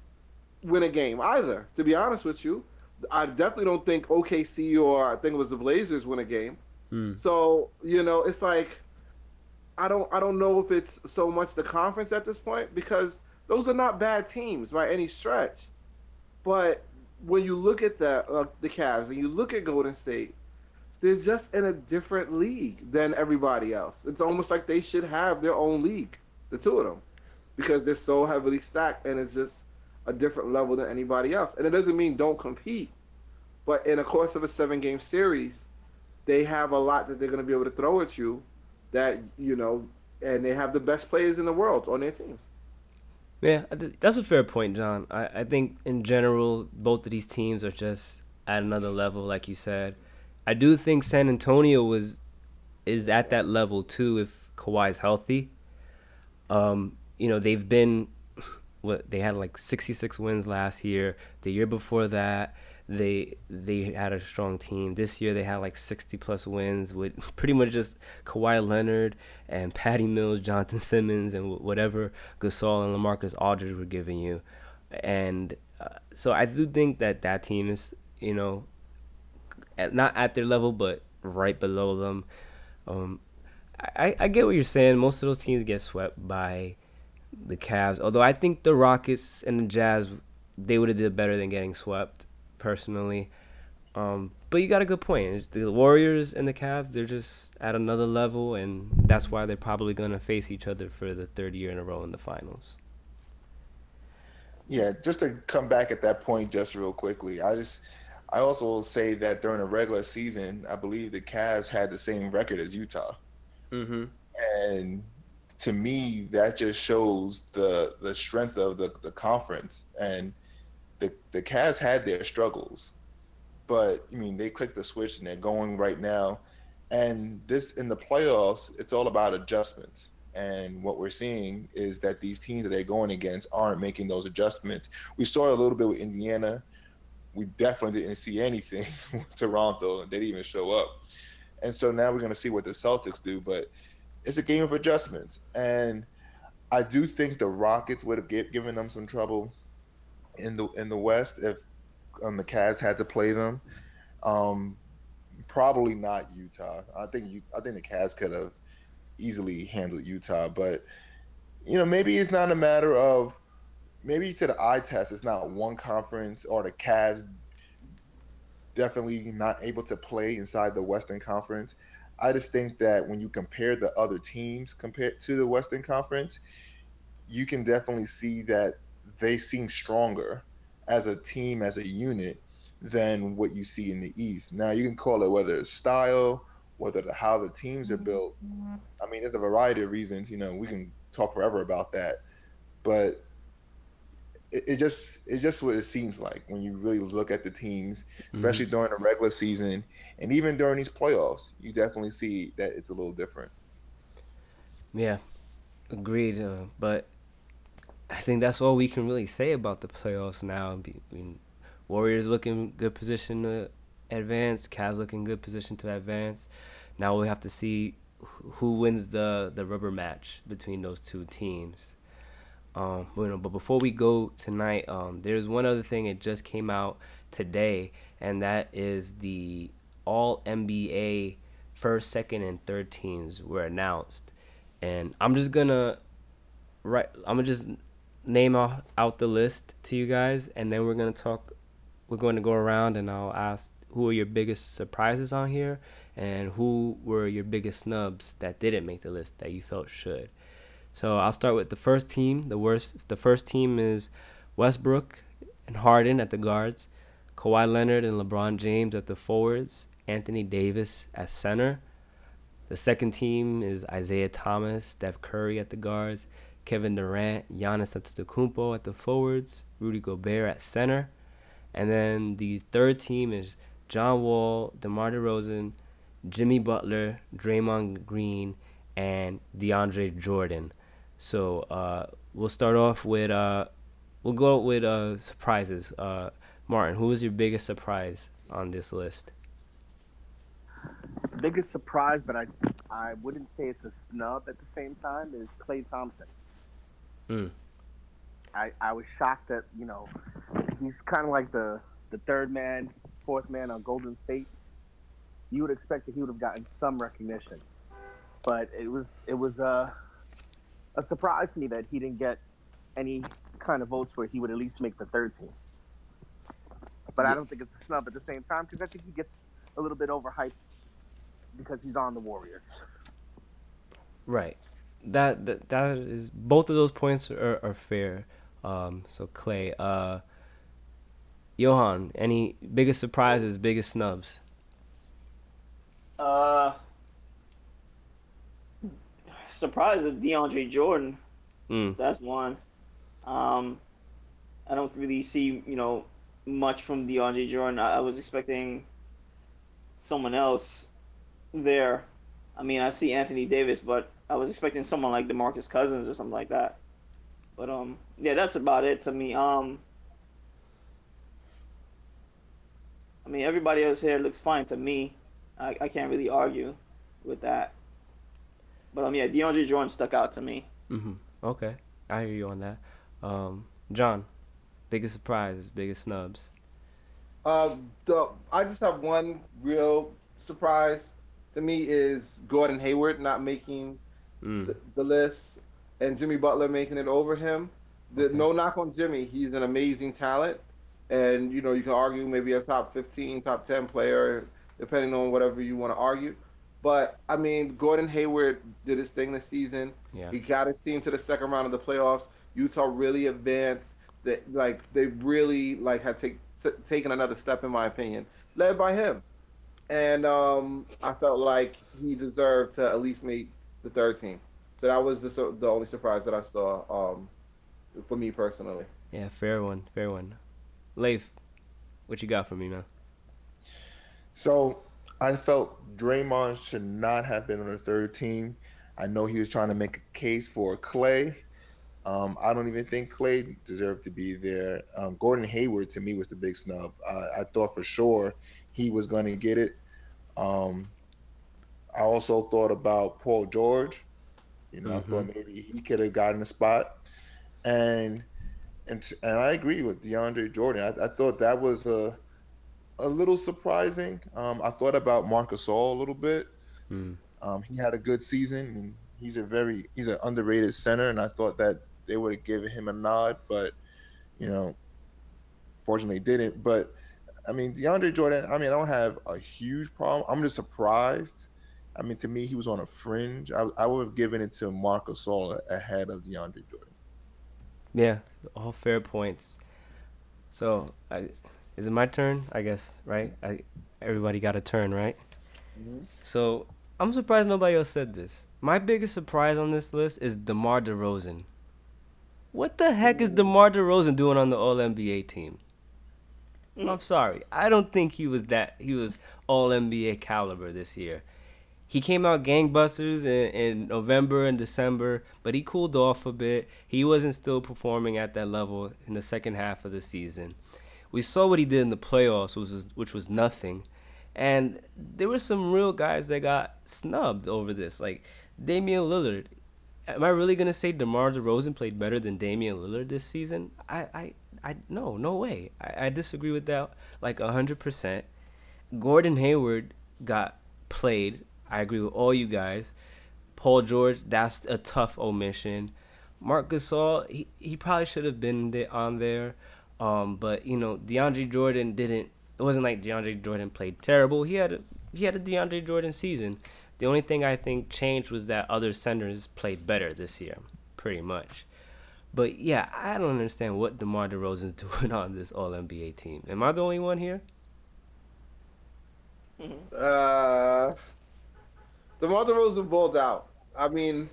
win a game either. To be honest with you, I definitely don't think OKC or I think it was the Blazers win a game. Hmm. So you know, it's like I don't I don't know if it's so much the conference at this point because those are not bad teams by any stretch. But when you look at the uh, the Cavs and you look at Golden State, they're just in a different league than everybody else. It's almost like they should have their own league, the two of them, because they're so heavily stacked and it's just a different level than anybody else. And it doesn't mean don't compete, but in the course of a seven game series, they have a lot that they're going to be able to throw at you that, you know, and they have the best players in the world on their teams. Yeah, that's a fair point, John. I, I think in general, both of these teams are just at another level, like you said. I do think San Antonio was is at that level too if Kawhi's healthy. Um, you know, they've been what they had like 66 wins last year. The year before that, they they had a strong team. This year they had like 60 plus wins with pretty much just Kawhi Leonard and Patty Mills, Jonathan Simmons, and whatever Gasol and LaMarcus Aldridge were giving you. And uh, so I do think that that team is, you know, at, not at their level, but right below them. Um, I, I get what you're saying. Most of those teams get swept by the Cavs. Although I think the Rockets and the Jazz, they would have did better than getting swept, personally. Um, but you got a good point. The Warriors and the Cavs, they're just at another level, and that's why they're probably going to face each other for the third year in a row in the finals. Yeah, just to come back at that point, just real quickly, I just, I also will say that during the regular season, I believe the Cavs had the same record as Utah. Mm-hmm. And to me, that just shows the the strength of the, the conference. And the the Cavs had their struggles, but I mean they clicked the switch and they're going right now. And this in the playoffs, it's all about adjustments. And what we're seeing is that these teams that they're going against aren't making those adjustments. We saw a little bit with Indiana. We definitely didn't see anything with Toronto. They didn't even show up. And so now we're going to see what the Celtics do. But it's a game of adjustments, and I do think the Rockets would have given them some trouble in the in the West if um, the Cavs had to play them. Um, probably not Utah. I think you, I think the Cavs could have easily handled Utah, but you know maybe it's not a matter of maybe to the eye test it's not one conference or the Cavs definitely not able to play inside the Western Conference. I just think that when you compare the other teams compared to the Western Conference, you can definitely see that they seem stronger as a team, as a unit, than what you see in the East. Now you can call it whether it's style, whether the, how the teams are built. I mean, there's a variety of reasons. You know, we can talk forever about that, but it, it just it's just what it seems like when you really look at the teams, especially mm-hmm. during the regular season and even during these playoffs. You definitely see that it's a little different. Yeah, agreed. Uh, but I think that's all we can really say about the playoffs now. I mean, Warriors looking good position to advance. Cavs looking good position to advance. Now we have to see who wins the the rubber match between those two teams. Um, know, but before we go tonight, um, there's one other thing. that just came out today, and that is the All NBA first, second, and third teams were announced. And I'm just gonna write. I'm gonna just name out, out the list to you guys, and then we're gonna talk. We're going to go around, and I'll ask who are your biggest surprises on here, and who were your biggest snubs that didn't make the list that you felt should. So I'll start with the first team. The worst. The first team is Westbrook and Harden at the guards, Kawhi Leonard and LeBron James at the forwards, Anthony Davis at center. The second team is Isaiah Thomas, Steph Curry at the guards, Kevin Durant, Giannis Antetokounmpo at the forwards, Rudy Gobert at center, and then the third team is John Wall, DeMar DeRozan, Jimmy Butler, Draymond Green, and DeAndre Jordan. So uh, we'll start off with uh, we'll go with uh, surprises. Uh, Martin, who was your biggest surprise on this list? Biggest surprise, but I I wouldn't say it's a snub at the same time, is Klay Thompson. Mm. I, I was shocked that, you know, he's kind of like the, the third man, fourth man on Golden State. You would expect that he would have gotten some recognition. But it was it was uh, a surprise to me that he didn't get any kind of votes where he would at least make the third team. But I don't think it's a snub at the same time because I think he gets a little bit overhyped because he's on the Warriors. Right. That that, that is both of those points are, are fair. Um, so Klay, uh, Yohan, any biggest surprises, biggest snubs? Uh, surprise is DeAndre Jordan. Mm. That's one. Um, I don't really see you know much from DeAndre Jordan. I, I was expecting someone else there. I mean, I see Anthony Davis, but I was expecting someone like DeMarcus Cousins or something like that. But um, yeah, that's about it to me. Um, I mean, everybody else here looks fine to me. I, I can't really argue with that. But um, yeah, DeAndre Jordan stuck out to me. Mm-hmm. Okay, I hear you on that. Um, John, biggest surprises, biggest snubs. Um, the I just have one real surprise to me is Gordon Hayward not making Mm. the, the list and Jimmy Butler making it over him. The, Okay. No knock on Jimmy, he's an amazing talent, and you know you can argue maybe a top fifteen, top ten player, depending on whatever you want to argue. But I mean, Gordon Hayward did his thing this season. Yeah. He got his team to the second round of the playoffs. Utah really advanced. That like they really like had take, t- taken another step in my opinion, led by him. And um, I felt like he deserved to at least make the third team. So that was the the only surprise that I saw um, for me personally. Yeah, fair one, fair one. Leif, what you got for me, man? So I felt Draymond should not have been on the third team. I know he was trying to make a case for Klay. Um, I don't even think Klay deserved to be there. Um, Gordon Hayward to me was the big snub. I, I thought for sure he was going to get it. Um, I also thought about Paul George. You know, I thought maybe he could have gotten a spot. And and and I agree with DeAndre Jordan. I, I thought that was a a little surprising. Um, I thought about Marc Gasol a little bit. Mm. Um, he had a good season, and he's a very he's an underrated center, and I thought that they would have given him a nod, but you know, fortunately didn't. But I mean, DeAndre Jordan. I mean, I don't have a huge problem. I'm just surprised. I mean, to me, he was on a fringe. I, I would have given it to Marc Gasol ahead of DeAndre Jordan. Yeah, all fair points. So, I, is it my turn? I guess, right? I everybody got a turn, right? Mm-hmm. So, I'm surprised nobody else said this. My biggest surprise on this list is DeMar DeRozan. What the heck is DeMar DeRozan doing on the All NBA team? Mm. I'm sorry. I don't think he was that he was All NBA caliber this year. He came out gangbusters in, in November and December, but he cooled off a bit. He wasn't still performing at that level in the second half of the season. We saw what he did in the playoffs, which was which was nothing. And there were some real guys that got snubbed over this, like Damian Lillard. Am I really gonna say DeMar DeRozan played better than Damian Lillard this season? I, I, I no, no way. I, I disagree with that like hundred percent. Gordon Hayward got played. I agree with all you guys. Paul George, that's a tough omission. Marc Gasol, he, he probably should have been on there. Um, but you know, DeAndre Jordan didn't it wasn't like DeAndre Jordan played terrible. He had a, he had a DeAndre Jordan season. The only thing I think changed was that other centers played better this year, pretty much. But yeah, I don't understand what DeMar DeRozan's doing on this All NBA team. Am I the only one here? Uh, DeMar DeRozan balled out. I mean,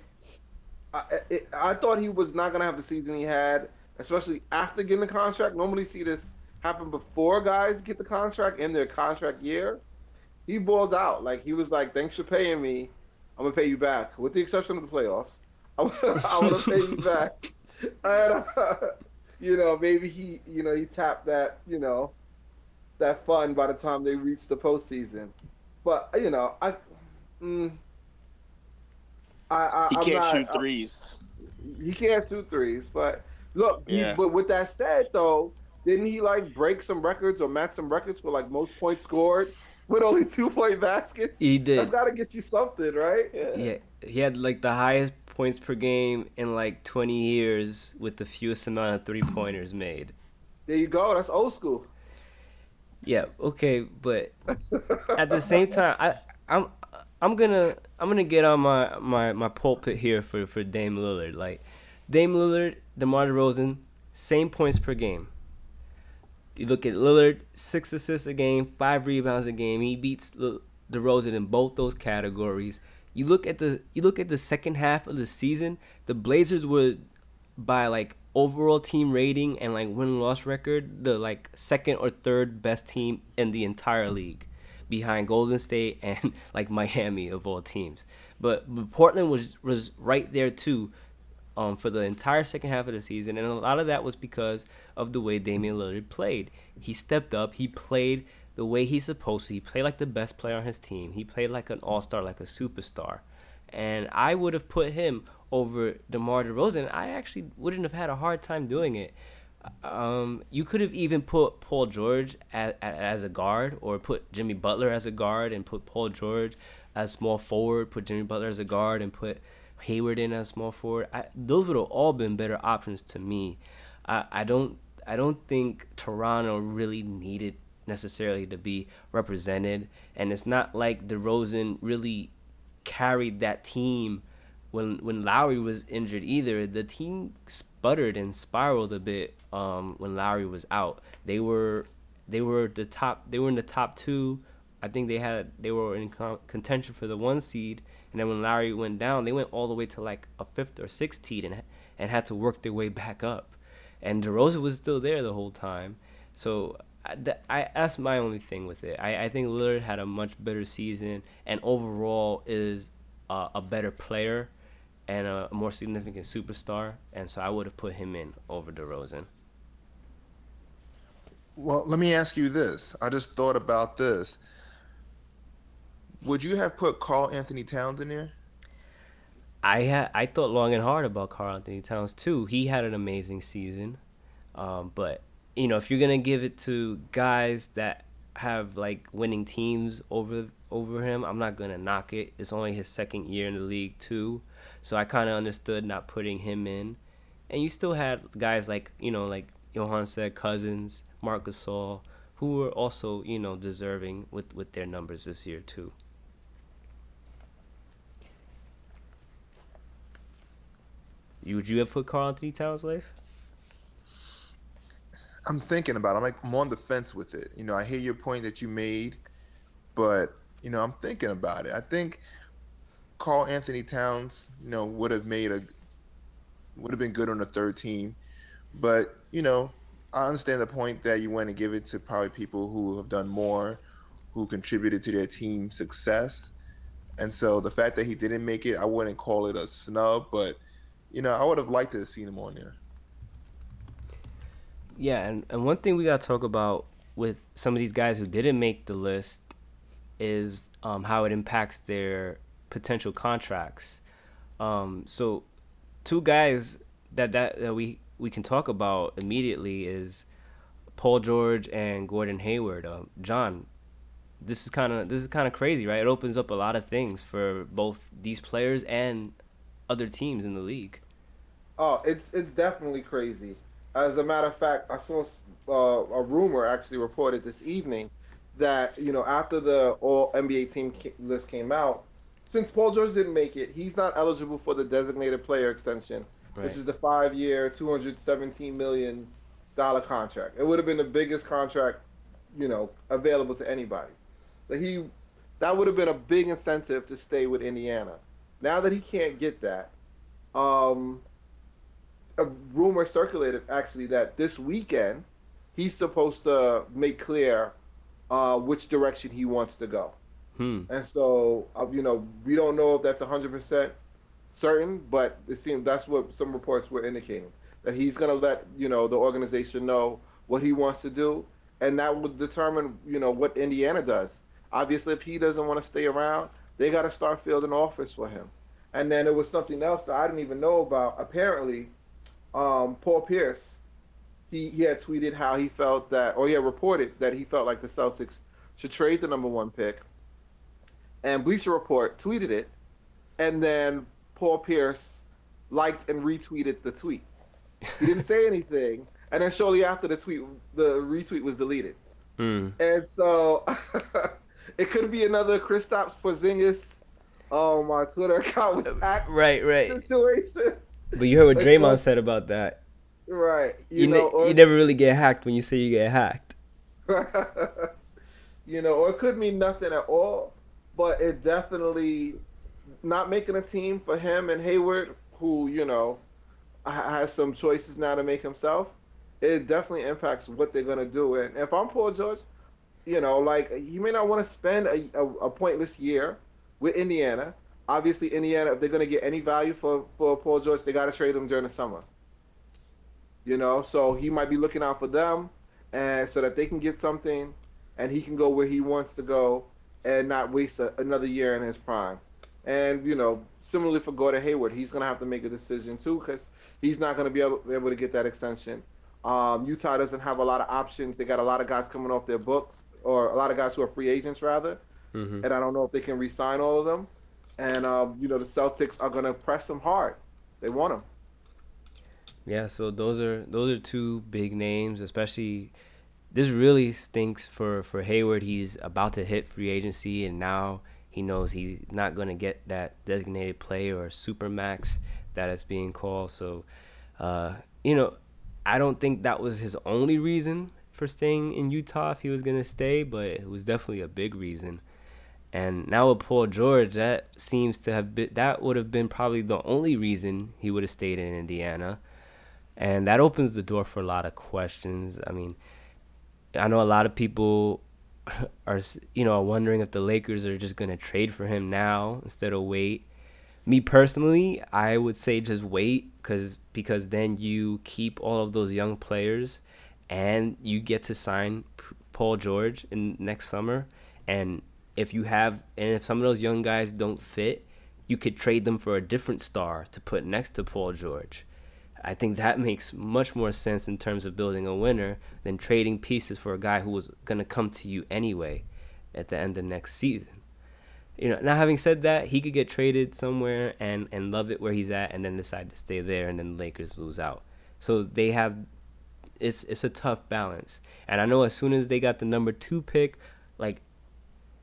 I, it, I thought he was not gonna have the season he had, especially after getting the contract. Normally, see this happen before guys get the contract in their contract year. He balled out. Like he was like, "Thanks for paying me. I'm gonna pay you back, with the exception of the playoffs. I'm, I'm gonna pay you back." And, uh, you know, maybe he, you know, he tapped that, you know, that fund by the time they reach the postseason. But you know, I, mm, I, I He can't not- shoot I- threes. he can't shoot threes, but look. he- but with that said, though, didn't he like break some records or match some records for like most points scored with only two point baskets? He That's did. got to get you something, right? Yeah, he had like the highest points per game in like 20 years with the fewest amount of three pointers made. There you go. That's old school. Yeah, okay, but at the same time, I I'm I'm gonna I'm gonna get on my my my pulpit here for for Dame Lillard. Like Dame Lillard, DeMar DeRozan, same points per game. You look at Lillard, six assists a game, five rebounds a game. He beats DeRozan in both those categories. You look at the you look at the second half of the season. The Blazers were by like overall team rating and like win loss record the like second or third best team in the entire league behind Golden State and like Miami of all teams. But, but Portland was was right there too um, for the entire second half of the season, and a lot of that was because of the way Damian Lillard played. He stepped up. He played the way he's supposed to. He played like the best player on his team. He played like an all star, like a superstar. And I would have put him over DeMar DeRozan. I actually wouldn't have had a hard time doing it. Um, you could have even put Paul George as, as a guard, or put Jimmy Butler as a guard, and put Paul George as small forward. Put Jimmy Butler as a guard, and put Hayward in as small forward. I, those would have all been better options to me. I, I don't I don't think Toronto really needed necessarily to be represented, and it's not like DeRozan really carried that team when when Lowry was injured either. The team sputtered and spiraled a bit um, when Lowry was out. They were they were the top. They were in the top two. I think they had they were in con- contention for the one seed, and then when Lowry went down, they went all the way to like a fifth or sixth seed and and had to work their way back up. And DeRozan was still there the whole time. So I, I that's my only thing with it. I, I think Lillard had a much better season and overall is uh, a better player and a more significant superstar. And so I would have put him in over DeRozan. Well, let me ask you this. I just thought about this. Would you have put Karl-Anthony Towns in there? I had I thought long and hard about Karl-Anthony Towns too. He had an amazing season, um, but you know if you're gonna give it to guys that have like winning teams over over him, I'm not gonna knock it. It's only his second year in the league too, so I kind of understood not putting him in. And you still had guys like you know like Yohan said, Cousins, Marc Gasol, who were also you know deserving with with their numbers this year too. Would you have put Karl-Anthony Towns, Leif? I'm thinking about. It. I'm like I'm on the fence with it. You know, I hear your point that you made, but you know, I'm thinking about it. I think Carl Anthony Towns, you know, would have made a would have been good on the third team, but you know, I understand the point that you want to give it to probably people who have done more, who contributed to their team success, and so the fact that he didn't make it, I wouldn't call it a snub, but you know, I would have liked to have seen him on there. Yeah, and, and one thing we got to talk about with some of these guys who didn't make the list is um, how it impacts their potential contracts. Um, so, two guys that, that, that we, we can talk about immediately is Paul George and Gordon Hayward. Uh, John, this is kind of this is kind of crazy, right? It opens up a lot of things for both these players and other teams in the league. Oh, it's it's definitely crazy. As a matter of fact, I saw uh, a rumor actually reported this evening that you know after the All NBA team list came out, since Paul George didn't make it, he's not eligible for the designated player extension, right. which is the five-year, two hundred seventeen million dollar contract. It would have been the biggest contract, you know, available to anybody. So he, that would have been a big incentive to stay with Indiana. Now that he can't get that, um, a rumor circulated actually that this weekend he's supposed to make clear uh, which direction he wants to go. Hmm. And so, uh, you know, we don't know if that's 100% certain, but it seems that's what some reports were indicating that he's going to let, you know, the organization know what he wants to do. And that will determine, you know, what Indiana does. Obviously, if he doesn't want to stay around, they got to start fielding offers for him. And then there was something else that I didn't even know about. Apparently, um, Paul Pierce, he, he had tweeted how he felt that, or he had reported that he felt like the Celtics should trade the number one pick. And Bleacher Report tweeted it, and then Paul Pierce liked and retweeted the tweet. He didn't say anything, and then shortly after the tweet, the retweet was deleted. Mm. And so it could be another Kristaps Porzingis Oh, my Twitter account was hacked right, right situation. But you heard what Draymond said about that. Right. You, you know, ne- or, you never really get hacked when you say you get hacked. you know, or it could mean nothing at all, but it definitely not making a team for him and Hayward, who you know has some choices now to make himself. It definitely impacts what they're gonna do. And if I'm Paul George, you know, like you may not want to spend a, a, a pointless year with Indiana. Obviously, Indiana, if they're going to get any value for, for Paul George, they got to trade him during the summer. You know, so he might be looking out for them, and so that they can get something, and he can go where he wants to go, and not waste a, another year in his prime. And you know, similarly for Gordon Hayward, he's going to have to make a decision too, because he's not going to be able, be able to get that extension. Um, Utah doesn't have a lot of options. They got a lot of guys coming off their books, or a lot of guys who are free agents rather mm-hmm. and I don't know if they can re-sign all of them. And um, you know the Celtics are gonna press them hard. They want them. Yeah, so those are those are two big names, especially. This really stinks for for Hayward. He's about to hit free agency, and now he knows he's not to get that designated player or super max that is being called. So, uh, you know, I don't think that was his only reason for staying in Utah if he was to stay, but it was definitely a big reason. And now with Paul George, that seems to have been that would have been probably the only reason he would have stayed in Indiana. And that opens the door for a lot of questions. I mean, I know a lot of people are you know wondering if the Lakers are just going to trade for him now instead of wait. Me personally, I would say just wait cuz because then you keep all of those young players and you get to sign Paul George in next summer and if you have and if some of those young guys don't fit, you could trade them for a different star to put next to Paul George. I think that makes much more sense in terms of building a winner than trading pieces for a guy who was going to come to you anyway at the end of next season. You know, now having said that, he could get traded somewhere and and love it where he's at and then decide to stay there and then the Lakers lose out. So they have it's it's a tough balance. And I know as soon as they got the number 2 pick, like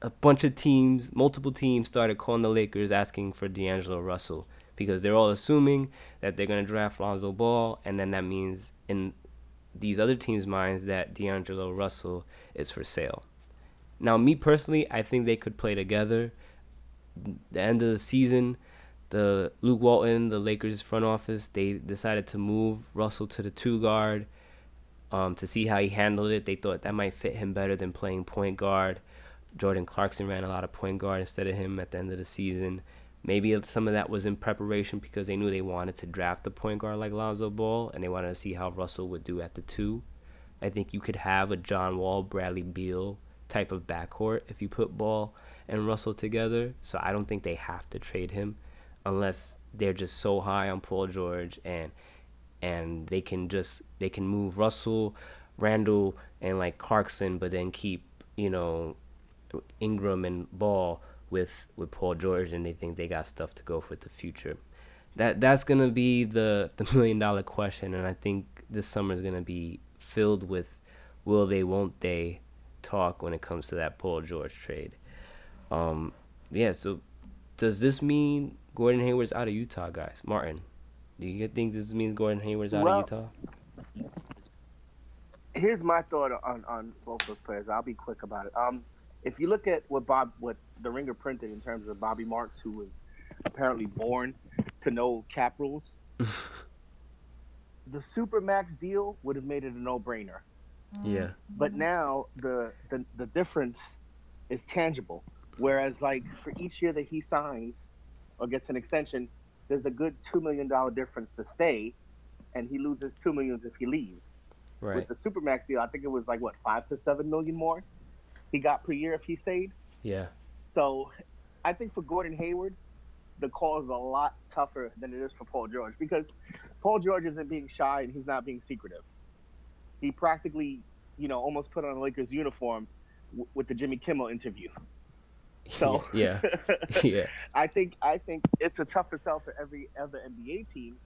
a bunch of teams, multiple teams started calling the Lakers asking for D'Angelo Russell because they're all assuming that they're going to draft Lonzo Ball, and then that means in these other teams' minds that D'Angelo Russell is for sale. Now, me personally, I think they could play together. The end of the season, the Luke Walton, the Lakers front office, they decided to move Russell to the two guard um, to see how he handled it. They thought that might fit him better than playing point guard. Jordan Clarkson ran a lot of point guard instead of him at the end of the season. Maybe some of that was in preparation because they knew they wanted to draft a point guard like Lonzo Ball and they wanted to see how Russell would do at the two. I think you could have a John Wall, Bradley Beal type of backcourt if you put Ball and Russell together. So I don't think they have to trade him unless they're just so high on Paul George and and they can just they can move Russell, Randle and like Clarkson, but then keep you know Ingram and Ball with with Paul George, and they think they got stuff to go for the future. That that's gonna be the the million dollar question, and I think this summer is gonna be filled with will they, won't they talk when it comes to that Paul George trade. Um, yeah. So does this mean Gordon Hayward's out of Utah, guys? Martin, do you think this means Gordon Hayward's out Well, of Utah? here's my thought on, on both those players. I'll be quick about it. Um, if you look at what Bob, what the Ringer printed in terms of Bobby Marks, who was apparently born to know cap rules, the supermax deal would have made it a no-brainer. Yeah. But now the, the the difference is tangible. Whereas like for each year that he signs or gets an extension, there's a good two million dollar difference to stay, and he loses two millions if he leaves. Right. With the supermax deal, I think it was like what five to seven million more he got per year if he stayed. Yeah. So I think for Gordon Hayward, the call is a lot tougher than it is for Paul George because Paul George isn't being shy and he's not being secretive. He practically, you know, almost put on a Lakers uniform w- with the Jimmy Kimmel interview. So yeah. Yeah. I think I think it's a tougher sell for every other NBA team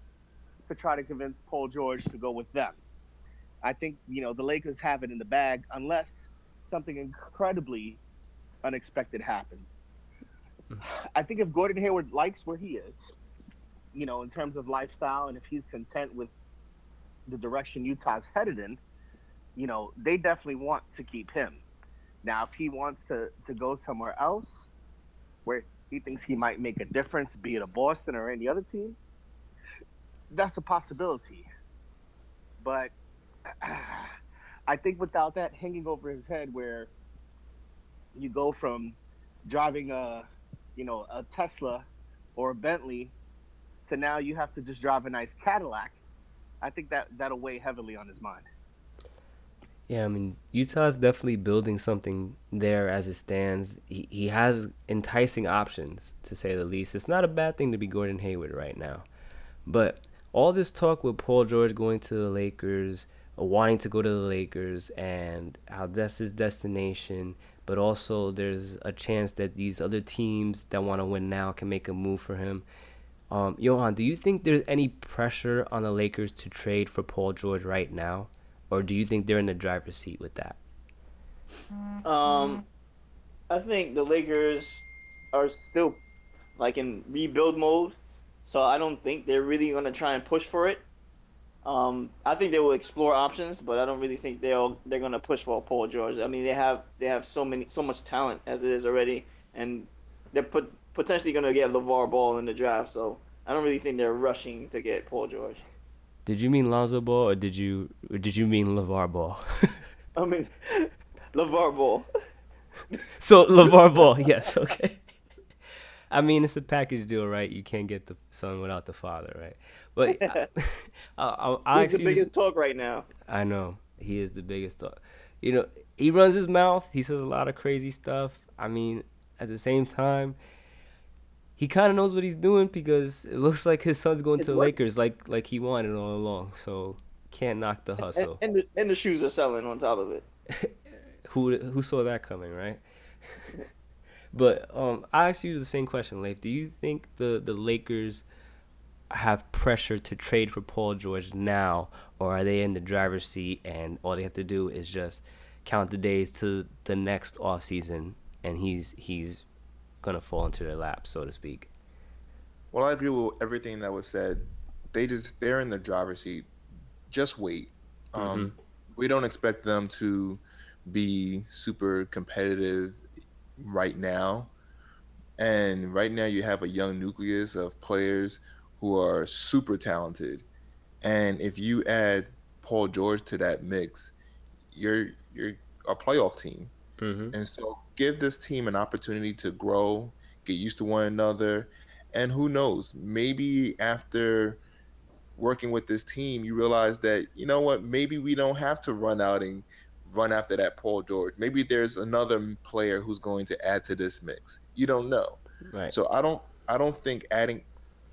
to try to convince Paul George to go with them. I think you know the Lakers have it in the bag unless something incredibly unexpected happens. Hmm. I think if Gordon Hayward likes where he is, you know, in terms of lifestyle, and if he's content with the direction Utah's headed in, you know, they definitely want to keep him. Now, if he wants to, to go somewhere else where he thinks he might make a difference, be it a Boston or any other team, that's a possibility. But I think without that hanging over his head, where you go from driving a, you know, a Tesla or a Bentley to now you have to just drive a nice Cadillac, I think that that'll weigh heavily on his mind. Yeah, I mean Utah's definitely building something there as it stands. He he has enticing options to say the least. It's not a bad thing to be Gordon Hayward right now, but all this talk with Paul George going to the Lakers, wanting to go to the Lakers, and how that's his destination, but also there's a chance that these other teams that want to win now can make a move for him. Um, Yohan, do you think there's any pressure on the Lakers to trade for Paul George right now? or do you think they're in the driver's seat with that? Um, I think the Lakers are still like in rebuild mode, so I don't think they're really gonna try and push for it. Um, I think they will explore options, but I don't really think they'll they're gonna push for Paul George. I mean, they have they have so many so much talent as it is already, and they're put, potentially gonna get LeVar Ball in the draft. So I don't really think they're rushing to get Paul George. Did you mean Lonzo Ball or did you or did you mean LeVar Ball? I mean, LeVar Ball. so LeVar Ball, yes, okay. I mean, it's a package deal, right? You can't get the son without the father, right? But uh, I, I, I, He's the biggest talk right now. I know he is the biggest talk. You know, he runs his mouth. He says a lot of crazy stuff. I mean, at the same time, he kind of knows what he's doing because it looks like his son's going It's to the Lakers, like like he wanted all along. So can't knock the And, hustle. and, the, and the shoes are selling on top of it. who who saw that coming, right? But um, I ask you the same question, Leif. Do you think the the Lakers have pressure to trade for Paul George now, or are they in the driver's seat and all they have to do is just count the days to the next off season, and he's he's gonna fall into their lap, so to speak. Well, I agree with everything that was said. They just they're in the driver's seat. Just wait. Um, We don't expect them to be super competitive right now. And right now, you have a young nucleus of players who are super talented. And if you add Paul George to that mix, you're you're a playoff team. Mm-hmm. And so give this team an opportunity to grow, get used to one another, and who knows, maybe after working with this team, you realize that, you know what, maybe we don't have to run out and run after that Paul George. Maybe there's another player who's going to add to this mix. You don't know. Right. So I don't I don't think adding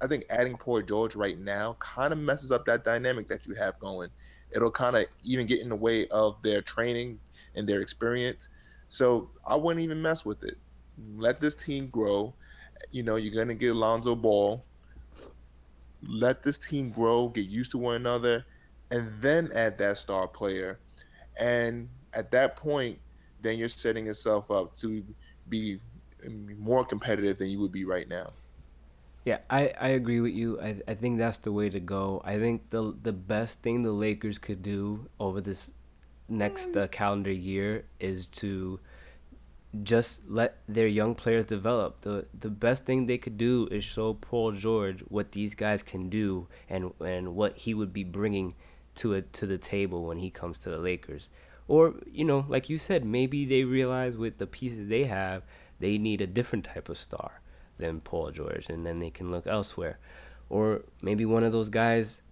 I think adding Paul George right now kind of messes up that dynamic that you have going. It'll kind of even get in the way of their training and their experience. So I wouldn't even mess with it. Let this team grow. You know, you're gonna get Lonzo Ball. Let this team grow, get used to one another, and then add that star player. And at that point, then you're setting yourself up to be more competitive than you would be right now. Yeah, I, I agree with you. I, I think that's the way to go. I think the the best thing the Lakers could do over this next uh, calendar year is to just let their young players develop. The the best thing they could do is show Paul George what these guys can do and and what he would be bringing to it to the table when he comes to the Lakers. Or, you know, like you said, maybe they realize with the pieces they have, they need a different type of star than Paul George and then they can look elsewhere. Or maybe one of those guys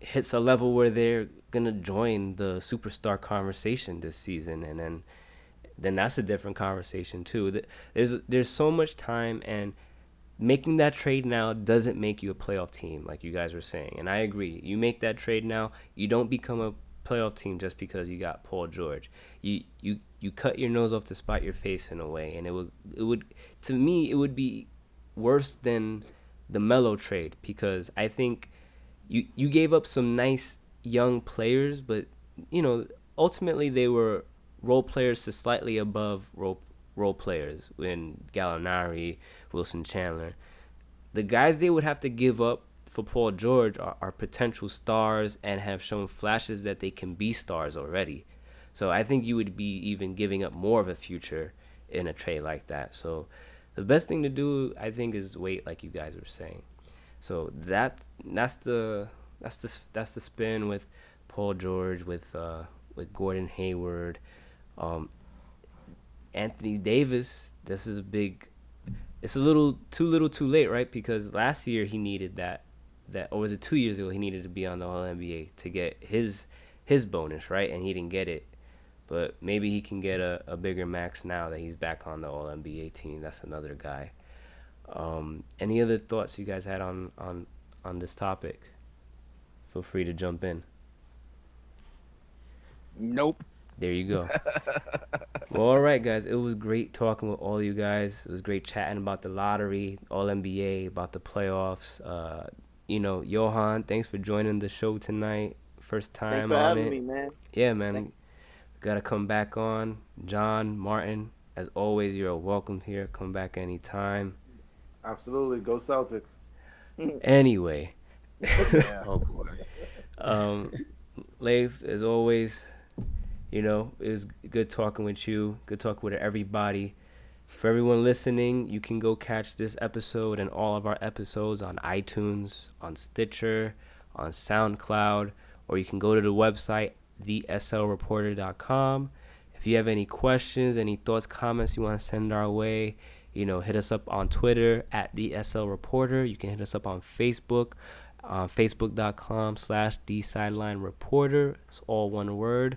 hits a level where they're gonna join the superstar conversation this season, and then then that's a different conversation too. There's there's so much time, and making that trade now doesn't make you a playoff team, like you guys were saying, and I agree. You make that trade now, you don't become a playoff team just because you got Paul George. You you you cut your nose off to spite your face in a way, and it would it would to me it would be worse than the Melo trade because I think you you gave up some nice young players, but you know ultimately they were role players to slightly above role role players when Gallinari, Wilson Chandler. The guys they would have to give up for Paul George are, are potential stars and have shown flashes that they can be stars already. So I think you would be even giving up more of a future in a trade like that. So the best thing to do, I think, is wait, like you guys were saying. So that that's the that's the that's the spin with Paul George with uh, with Gordon Hayward, um, Anthony Davis. This is a big. It's a little too little, too late, right? Because last year he needed that that, or was it two years ago? He needed to be on the All NBA to get his his bonus, right? And he didn't get it. But maybe he can get a, a bigger max now that he's back on the All NBA team. That's another guy. Um, any other thoughts you guys had on, on, on this topic? Feel free to jump in. Nope. There you go. well, all right, guys. It was great talking with all you guys. It was great chatting about the lottery, All NBA, about the playoffs. Uh, you know, Yohan, thanks for joining the show tonight. First time thanks for on having it. me, man. Yeah, man. Gotta come back on. John, Martin, as always, you're welcome here. Come back anytime. Absolutely. Go Celtics. Anyway. Yeah. oh boy. Um, Leif, as always, you know, it was good talking with you. Good talking with everybody. For everyone listening, you can go catch this episode and all of our episodes on iTunes, on Stitcher, on SoundCloud, or you can go to the website theslreporter.com. If you have any questions, any thoughts, comments you want to send our way, you know, hit us up on Twitter at the SL Reporter. You can hit us up on Facebook, uh, facebook.com slash the sideline reporter. It's all one word.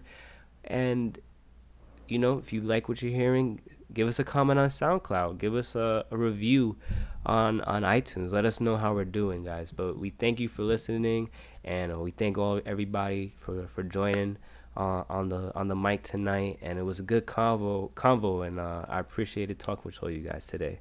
And, you know, if you like what you're hearing, give us a comment on SoundCloud. Give us a, a review on, on iTunes. Let us know how we're doing, guys. But we thank you for listening, and uh, we thank all everybody for, for joining uh, on the on the mic tonight. And it was a good convo, convo and uh, I appreciated talking with all you guys today.